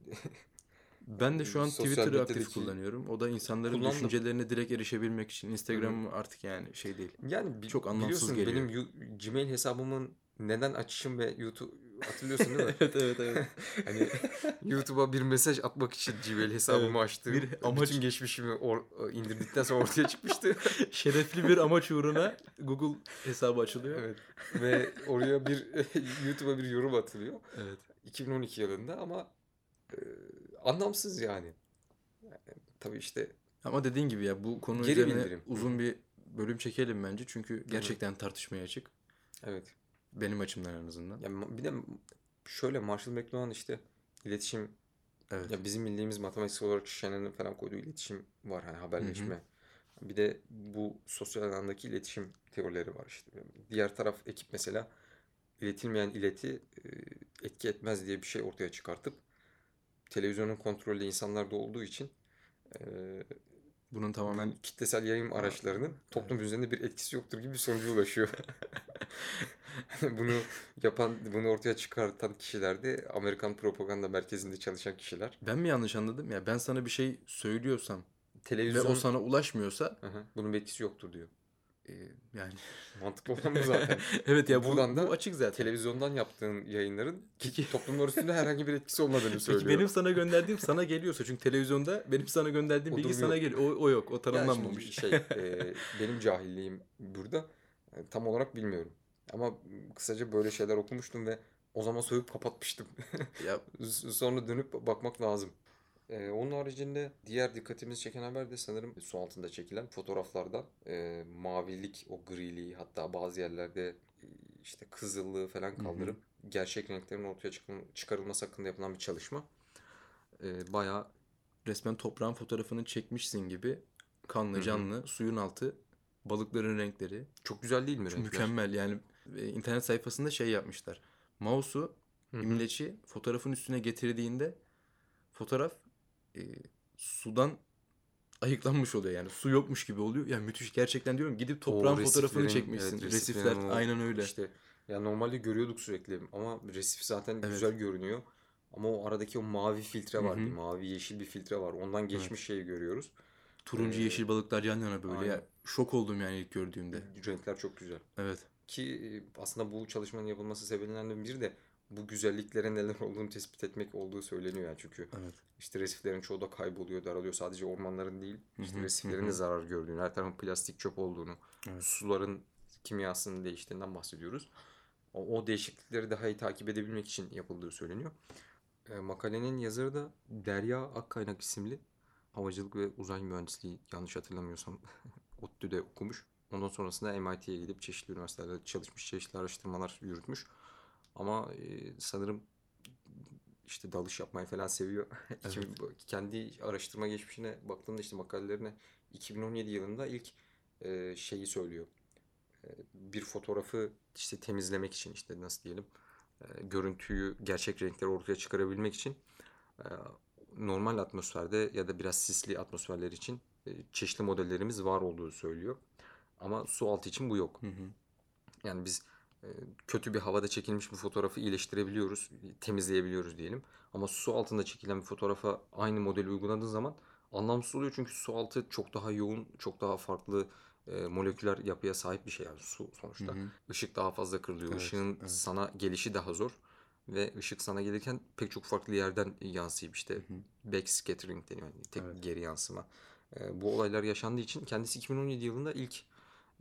S2: Ben de şu an
S1: Sosyal
S2: Twitter'ı aktif
S1: medyadaki-
S2: kullanıyorum. O da insanların
S1: Kullandım.
S2: düşüncelerine direkt erişebilmek için. Instagram artık yani şey değil.
S1: yani bi-
S2: Çok anlamsız
S1: biliyorsun
S2: geliyor.
S1: benim Gmail hesabımın neden açışım ve YouTube hatırlıyorsun değil mi?
S2: evet evet evet.
S1: Hani YouTube'a bir mesaj atmak için Gmail hesabımı açtım.
S2: bir amaç-
S1: Bütün geçmişimi or- indirdikten sonra ortaya çıkmıştı.
S2: Şerefli bir amaç uğruna Google hesabı açılıyor.
S1: Evet. Ve oraya bir YouTube'a bir yorum atılıyor.
S2: Evet.
S1: 2012 yılında ama e, anlamsız yani. Yani Tabii işte
S2: Ama dediğin gibi ya bu konu
S1: Geri
S2: üzerine
S1: bildirim.
S2: uzun bir bölüm çekelim bence. Çünkü gerçekten tartışmaya açık.
S1: evet.
S2: Benim açımdan en azından.
S1: Ya bir de şöyle Marshall McLuhan işte iletişim
S2: Evet.
S1: ya bizim bildiğimiz matematiksel olarak Shannon'ın falan koyduğu iletişim var hani haberleşme. Bir de bu sosyal alandaki iletişim teorileri var işte. Diğer taraf ekip mesela iletilmeyen ileti e, etki etmez diye bir şey ortaya çıkartıp televizyonun kontrolü insanlarda olduğu için e,
S2: Bunun tamamen
S1: kitlesel yayın araçlarının toplum üzerinde bir etkisi yoktur gibi bir sonuca ulaşıyor. bunu yapan, bunu ortaya çıkartan kişiler de Amerikan propaganda merkezinde çalışan kişiler.
S2: ben mi yanlış anladım? Ya ben sana bir şey söylüyorsam ve
S1: Televizyon
S2: o sana ulaşmıyorsa
S1: Hı hı, bunun bir etkisi yoktur diyor.
S2: E, yani
S1: Mantıklı olan bu zaten.
S2: evet ya bu,
S1: Buradan da
S2: bu açık zaten.
S1: Televizyondan yaptığın yayınların
S2: Peki-
S1: toplumlar üstünde herhangi bir etkisi olmadığını söylüyor.
S2: Peki benim sana gönderdiğim sana geliyorsa çünkü televizyonda benim sana gönderdiğim
S1: O
S2: bilgi sana geliyor. O, o yok. O tanımlanmamış.
S1: şey, e, benim cahilliğim burada. E, tam olarak bilmiyorum. Ama kısaca böyle şeyler okumuştum ve o zaman soyup kapatmıştım.
S2: ya
S1: Sonra dönüp bakmak lazım. E, onun haricinde diğer dikkatimizi çeken haber de sanırım su altında çekilen fotoğraflarda e, mavilik, o griliği hatta bazı yerlerde e, işte kızıllığı falan kaldırıp gerçek renklerin ortaya çıkarılması hakkında yapılan bir çalışma. E, bayağı
S2: resmen toprağın fotoğrafını çekmişsin gibi kanlı
S1: Hı hı.
S2: canlı suyun altı balıkların renkleri
S1: çok güzel değil mi
S2: Çok
S1: renkler?
S2: mükemmel yani e, internet sayfasında şey yapmışlar. Mouse'u
S1: Hı hı.
S2: imleci fotoğrafın üstüne getirdiğinde fotoğraf e, sudan ayıklanmış oluyor yani su yokmuş gibi oluyor. Ya müthiş gerçekten diyorum gidip toprağın fotoğrafını çekmişsin.
S1: evet,
S2: Resifler
S1: o
S2: aynen öyle.
S1: İşte ya normalde görüyorduk sürekli ama resif zaten
S2: Evet.
S1: güzel görünüyor. Ama o aradaki o mavi filtre var,
S2: Hı hı.
S1: bir mavi yeşil bir filtre var. Ondan geçmiş şeyi görüyoruz.
S2: Turuncu
S1: Ee,
S2: yeşil balıklar yan yana böyle.
S1: aynen.
S2: Ya, şok oldum yani ilk gördüğümde.
S1: Renkler çok güzel.
S2: Evet.
S1: Ki e, aslında bu çalışmanın yapılması sebeplerinden biri de bu güzelliklere neler olduğunu tespit etmek olduğu söyleniyor yani çünkü
S2: Evet.
S1: işte resiflerin çoğu da kayboluyor, daralıyor. Sadece ormanların değil, işte resiflerin de zarar gördüğünü, her tarafın plastik çöp olduğunu,
S2: Evet.
S1: suların kimyasının değiştiğinden bahsediyoruz. O, o değişiklikleri daha iyi takip edebilmek için yapıldığı söyleniyor. E, makalenin yazarı da Derya Akkaynak isimli havacılık ve uzay mühendisliği yanlış hatırlamıyorsam ODTÜ'de okumuş. Ondan sonrasında MIT'ye gidip çeşitli üniversitelerde çalışmış, çeşitli araştırmalar yürütmüş. Ama e, sanırım işte dalış yapmayı falan seviyor. İki- Kendi araştırma geçmişine baktığımda işte makalelerine 2017 yılında ilk e, şeyi söylüyor. E, bir fotoğrafı işte temizlemek için işte nasıl diyelim e, görüntüyü gerçek renkleri ortaya çıkarabilmek için e, normal atmosferde ya da biraz sisli atmosferler için e, çeşitli modellerimiz var olduğu söylüyor. Ama su altı için bu yok.
S2: Hı hı.
S1: Yani biz kötü bir havada çekilmiş bir fotoğrafı iyileştirebiliyoruz, temizleyebiliyoruz diyelim. Ama su altında çekilen bir fotoğrafa aynı modeli uyguladığın zaman anlamsız oluyor çünkü su altı çok daha yoğun, çok daha farklı e, moleküler yapıya sahip bir şey yani su sonuçta.
S2: Hı hı.
S1: Işık daha fazla kırılıyor.
S2: Evet,
S1: Işığın
S2: evet.
S1: sana gelişi daha zor ve ışık sana gelirken pek çok farklı yerden yansıyıp işte backscattering deniyor. Yani tek
S2: Evet.
S1: geri yansıma. E, bu olaylar yaşandığı için kendisi 2017 yılında ilk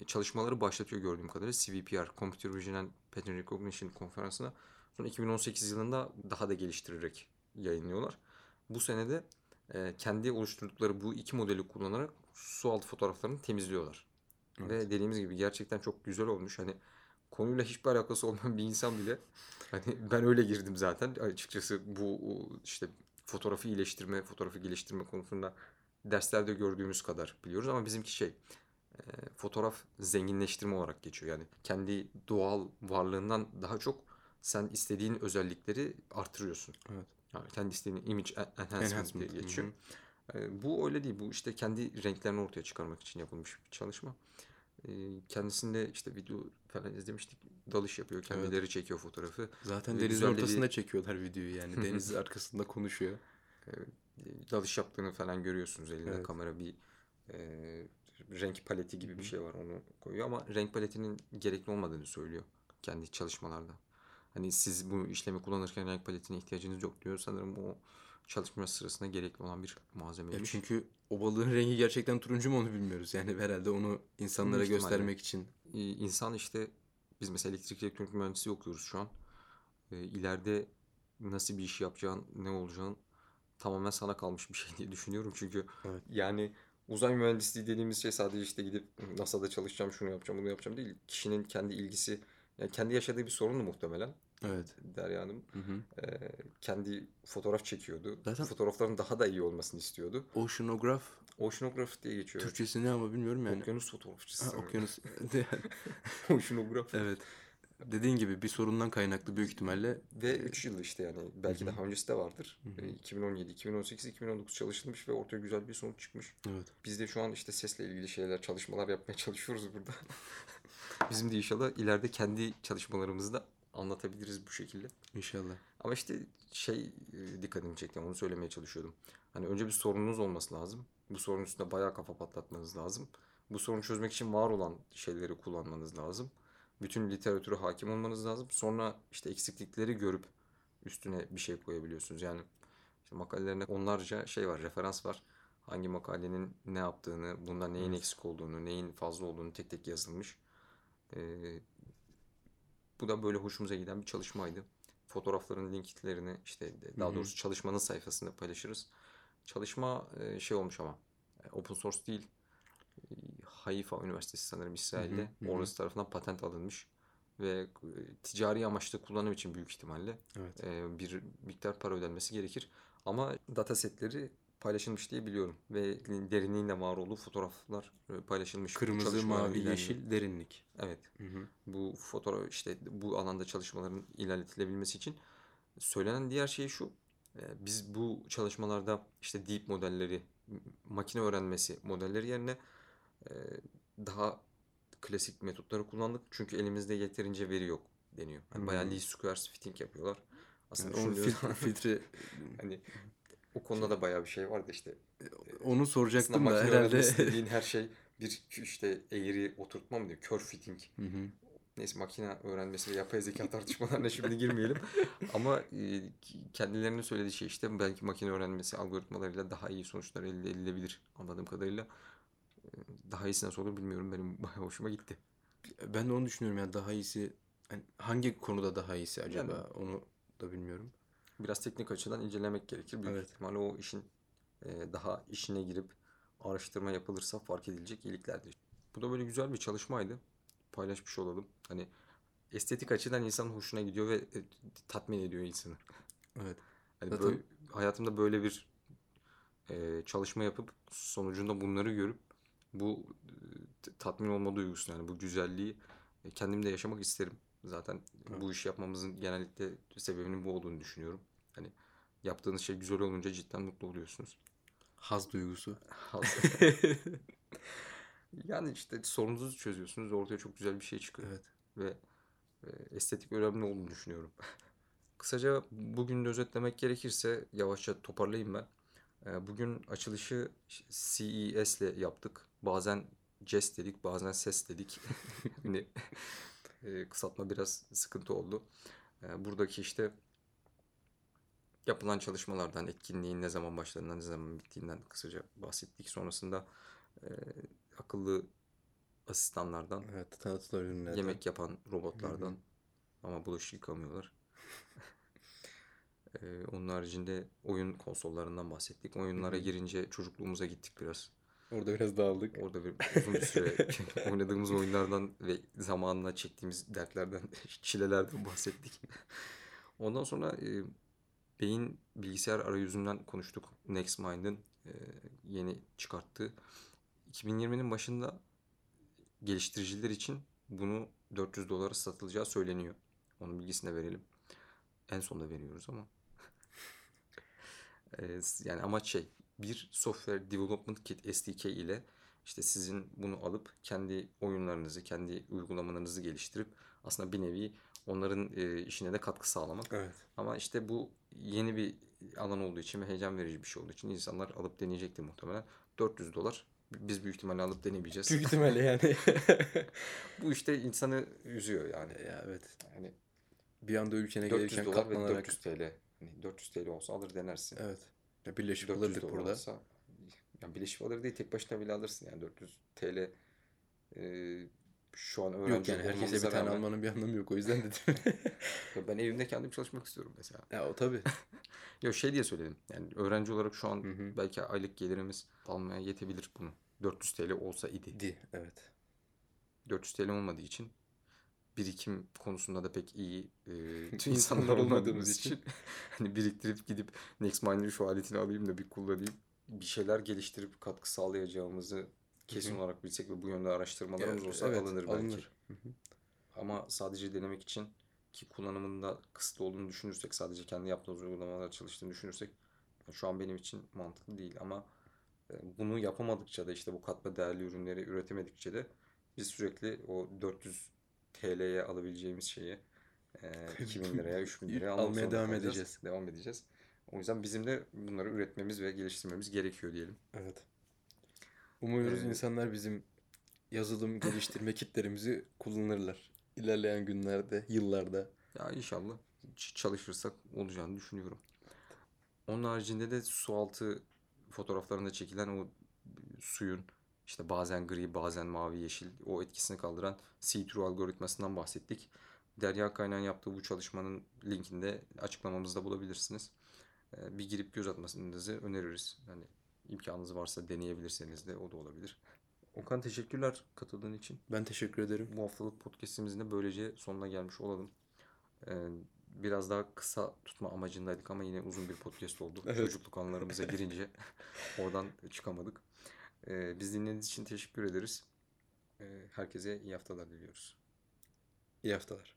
S1: çalışmaları başlatıyor gördüğüm kadarıyla CVPR, Computer Vision and Pattern Recognition konferansına. Sonra 2018 yılında daha da geliştirerek yayınlıyorlar. Bu senede e, kendi oluşturdukları bu iki modeli kullanarak su altı fotoğraflarını temizliyorlar. Ve dediğimiz gibi gerçekten çok güzel olmuş. Hani konuyla hiçbir alakası olmayan bir insan bile hani ben öyle girdim zaten açıkçası bu işte fotoğrafı iyileştirme, fotoğrafı geliştirme konusunda derslerde gördüğümüz kadar biliyoruz ama bizimki şey e, fotoğraf zenginleştirme olarak geçiyor. Yani kendi doğal varlığından daha çok sen istediğin özellikleri artırıyorsun.
S2: Evet.
S1: Yani kendi istediğin image en- enhancement,
S2: Enhancement,
S1: diye
S2: hı
S1: geçiyor. E, bu öyle değil. Bu işte kendi renklerini ortaya çıkarmak için yapılmış bir çalışma. E, kendisinde işte video falan izlemiştik. Dalış yapıyor. Kendileri çekiyor fotoğrafı.
S2: Zaten denizin
S1: de bir-
S2: ortasında çekiyorlar videoyu yani. Deniz arkasında konuşuyor.
S1: e, dalış yaptığını falan görüyorsunuz elinde
S2: Evet.
S1: kamera bir e, renk paleti gibi bir şey var onu koyuyor ama renk paletinin gerekli olmadığını söylüyor kendi çalışmalarda. Hani siz bu işlemi kullanırken renk paletine ihtiyacınız yok diyor. Sanırım o çalışma sırasında gerekli olan bir
S2: Ya
S1: malzemeymiş.
S2: çünkü o balığın rengi gerçekten turuncu mu onu bilmiyoruz. Yani herhalde onu insanlara
S1: ihtimalle.
S2: göstermek için.
S1: İnsan işte biz mesela elektrik elektronik mühendisliği okuyoruz şu an. Ee, ileride nasıl bir iş yapacağın, ne olacağın tamamen sana kalmış bir şey diye düşünüyorum. Çünkü
S2: Evet.
S1: yani uzay mühendisliği dediğimiz şey sadece işte gidip NASA'da çalışacağım, şunu yapacağım, bunu yapacağım değil. Kişinin kendi ilgisi, yani kendi yaşadığı bir sorunu muhtemelen
S2: Evet.
S1: Derya Hanım.
S2: Hı hı.
S1: Ee, kendi fotoğraf çekiyordu.
S2: Zaten-
S1: Fotoğrafların daha da iyi olmasını istiyordu.
S2: Oceanograph
S1: Oceanograph diye geçiyor.
S2: Türkçesi ne ama bilmiyorum yani.
S1: Okyanus fotoğrafçısı.
S2: Ha, okyanus.
S1: Oceanograph.
S2: evet. Dediğin gibi bir sorundan kaynaklı büyük ihtimalle
S1: Ve 3 yıl işte yani belki
S2: Hı hı.
S1: daha öncesi de vardır.
S2: Hı hı.
S1: E, 2017, 2018, 2019 çalışılmış ve ortaya güzel bir sonuç çıkmış.
S2: evet.
S1: Biz de şu an işte sesle ilgili şeyler, çalışmalar yapmaya çalışıyoruz burada. Bizim de inşallah ileride kendi çalışmalarımızı da anlatabiliriz bu şekilde.
S2: İnşallah.
S1: Ama işte şey e, dikkatimi çekti onu söylemeye çalışıyordum. Hani önce bir sorununuz olması lazım. Bu sorunun üstünde bayağı kafa patlatmanız lazım. Bu sorunu çözmek için var olan şeyleri kullanmanız lazım. Bütün literatüre hakim olmanız lazım. Sonra işte eksiklikleri görüp üstüne bir şey koyabiliyorsunuz. Yani işte makalelerinde onlarca şey var, referans var. Hangi makalenin ne yaptığını, bunda neyin
S2: Evet.
S1: eksik olduğunu, neyin fazla olduğunu tek tek yazılmış. Ee, bu da böyle hoşumuza giden bir çalışmaydı. Fotoğrafların linklerini işte daha doğrusu çalışmanın sayfasında paylaşırız. Çalışma e, şey olmuş ama e, open source değil. Haifa Üniversitesi sanırım İsrail'de.
S2: hı hı.
S1: Orası tarafından patent alınmış ve e, ticari amaçlı kullanım için büyük ihtimalle
S2: Evet.
S1: e, bir miktar para ödenmesi gerekir. Ama datasetleri paylaşılmış diye biliyorum ve derinliğinde var olduğu fotoğraflar e, paylaşılmış.
S2: Kırmızı, mavi, yeşil, derinlik.
S1: Evet
S2: Hı hı.
S1: bu fotoğraf işte bu alanda çalışmaların ilerletilebilmesi için söylenen diğer şey şu. Biz bu çalışmalarda işte deep modelleri, makine öğrenmesi modelleri yerine daha klasik metotları kullandık. Çünkü elimizde yeterince veri yok deniyor. Bayağı
S2: Hmm.
S1: least squares fitting yapıyorlar. Aslında
S2: Yani
S1: düşündüğünüz
S2: filtre,
S1: hani o konuda da bayağı bir şey vardı işte.
S2: onu soracaktım da herhalde.
S1: dediğin her şey bir işte eğri oturtma mı diyor? Curve fitting.
S2: Hı hı.
S1: Neyse makine öğrenmesi ve yapay zeka tartışmalarına şimdi girmeyelim. Ama e, kendilerinin söylediği şey işte belki makine öğrenmesi algoritmalarıyla daha iyi sonuçlar elde edilebilir anladığım kadarıyla. Daha iyisi nasıl olur bilmiyorum. Benim bayağı hoşuma gitti.
S2: Ben de onu düşünüyorum yani daha iyisi Hani hangi konuda daha iyisi acaba?
S1: Yani-
S2: Onu da bilmiyorum.
S1: Biraz teknik açıdan incelemek gerekir. Büyük
S2: Evet.
S1: ihtimalle o işin e, daha işine girip araştırma yapılırsa fark edilecek iyiliklerdir. Bu da böyle güzel bir çalışmaydı. Paylaşmış olalım. Hani estetik açıdan insanın hoşuna gidiyor ve e, tatmin ediyor insanı.
S2: Evet.
S1: Hani
S2: Zaten-
S1: böyle, hayatımda böyle bir e, çalışma yapıp sonucunda bunları görüp bu e, tatmin olma duygusu yani bu güzelliği e, kendimde yaşamak isterim. Zaten
S2: Evet.
S1: bu işi yapmamızın genellikle sebebinin bu olduğunu düşünüyorum. Hani yaptığınız şey güzel olunca cidden mutlu oluyorsunuz.
S2: Haz duygusu.
S1: Yani işte sorununuzu çözüyorsunuz ortaya çok güzel bir şey çıkıyor.
S2: Evet.
S1: Ve e, estetik önemli olduğunu düşünüyorum. Kısaca bugün de özetlemek gerekirse yavaşça toparlayayım ben. Bugün açılışı CES ile yaptık. Bazen CES dedik, bazen SES dedik. Hani e, kısaltma biraz sıkıntı oldu. E, Buradaki işte yapılan çalışmalardan, etkinliğin ne zaman başladığından, ne zaman bittiğinden kısaca bahsettik. Sonrasında e, akıllı asistanlardan,
S2: Evet. Ürünlerden.
S1: yemek yapan robotlardan ama bulaşık yıkamıyorlar. E, onun haricinde oyun konsollarından bahsettik. Oyunlara girince çocukluğumuza gittik biraz.
S2: Orada biraz dağıldık.
S1: Orada bir uzun bir süre oynadığımız oyunlardan ve zamanla çektiğimiz dertlerden, çilelerden bahsettik. Ondan sonra e, beyin bilgisayar arayüzünden konuştuk. NextMind'ın e, yeni çıkarttığı. 2020'nin başında geliştiriciler için bunu 400 dolara satılacağı söyleniyor. Onun bilgisini de verelim. En sonunda veriyoruz ama. E, yani amaç şey bir software development kit SDK ile işte sizin bunu alıp kendi oyunlarınızı, kendi uygulamalarınızı geliştirip aslında bir nevi onların e, işine de katkı sağlamak.
S2: Evet.
S1: Ama işte bu yeni bir alan olduğu için ve heyecan verici bir şey olduğu için insanlar alıp deneyecektir muhtemelen. 400 dolar. Biz büyük ihtimalle alıp denemeyeceğiz.
S2: Büyük ihtimalle yani.
S1: Bu işte insanı üzüyor yani.
S2: ya evet.
S1: Yani
S2: Bir anda ülkene
S1: 400
S2: gelirken katlanarak.
S1: 400 TL. Hani 400 TL olsa alır denersin.
S2: Evet. Ya birleşip
S1: 400
S2: alırdık burada.
S1: olsa yani birleşik alır değil tek başına bile alırsın yani 400 TL e, şu an öğrenci
S2: Yok yani herkese bir tane
S1: rağmen-
S2: almanın bir anlamı yok. O yüzden dedim.
S1: Ya ben evimde kendim çalışmak istiyorum mesela.
S2: ya o tabii.
S1: Yok şey diye söyledim. Yani öğrenci olarak şu an
S2: Hı hı.
S1: belki aylık gelirimiz almaya yetebilir bunu. 400 TL olsa idi.
S2: Di. Evet.
S1: 400 TL olmadığı için birikim konusunda da pek iyi e,
S2: İnsanlar olmadığımız için.
S1: hani biriktirip gidip NextMind'in şu aletini alayım da bir kullanayım. Bir şeyler geliştirip katkı sağlayacağımızı kesin
S2: Hı hı.
S1: olarak bilsek ve bu yönde araştırmalarımız
S2: Evet,
S1: olsa
S2: evet,
S1: alınır belki.
S2: alınır.
S1: Ama sadece denemek için ki kullanımında kısıtlı olduğunu düşünürsek sadece kendi yaptığımız uygulamalar çalıştığını düşünürsek şu an benim için mantıklı değil ama e, bunu yapamadıkça da işte bu katma değerli ürünleri üretemedikçe de biz sürekli o 400 TL'ye alabileceğimiz şeyi e, 2000 liraya 3000 liraya
S2: Almaya devam
S1: kalacağız.
S2: edeceğiz.
S1: Devam edeceğiz. O yüzden bizim de bunları üretmemiz ve geliştirmemiz gerekiyor diyelim.
S2: Evet. Umuyoruz
S1: Ee,
S2: insanlar bizim yazılım geliştirme kitlerimizi kullanırlar. İlerleyen günlerde, yıllarda.
S1: Ya inşallah çalışırsak olacağını düşünüyorum. Onun haricinde de su altı fotoğraflarında çekilen o suyun işte bazen gri bazen mavi yeşil o etkisini kaldıran see-through algoritmasından bahsettik. Derya Kaynağ'ın yaptığı bu çalışmanın linkini de açıklamamızda bulabilirsiniz. Ee, Bir girip göz atmasınızı öneririz. Yani imkanınız varsa deneyebilirseniz de o da olabilir. Okan teşekkürler katıldığın için.
S2: Ben teşekkür ederim.
S1: Bu haftalık podcastimizin de böylece sonuna gelmiş olalım. Ee, biraz daha kısa tutma amacındaydık ama yine uzun bir podcast oldu.
S2: Evet.
S1: Çocukluk anılarımıza girince oradan çıkamadık. Ee, biz dinlediğiniz için teşekkür ederiz. Ee, herkese iyi haftalar diliyoruz.
S2: İyi haftalar.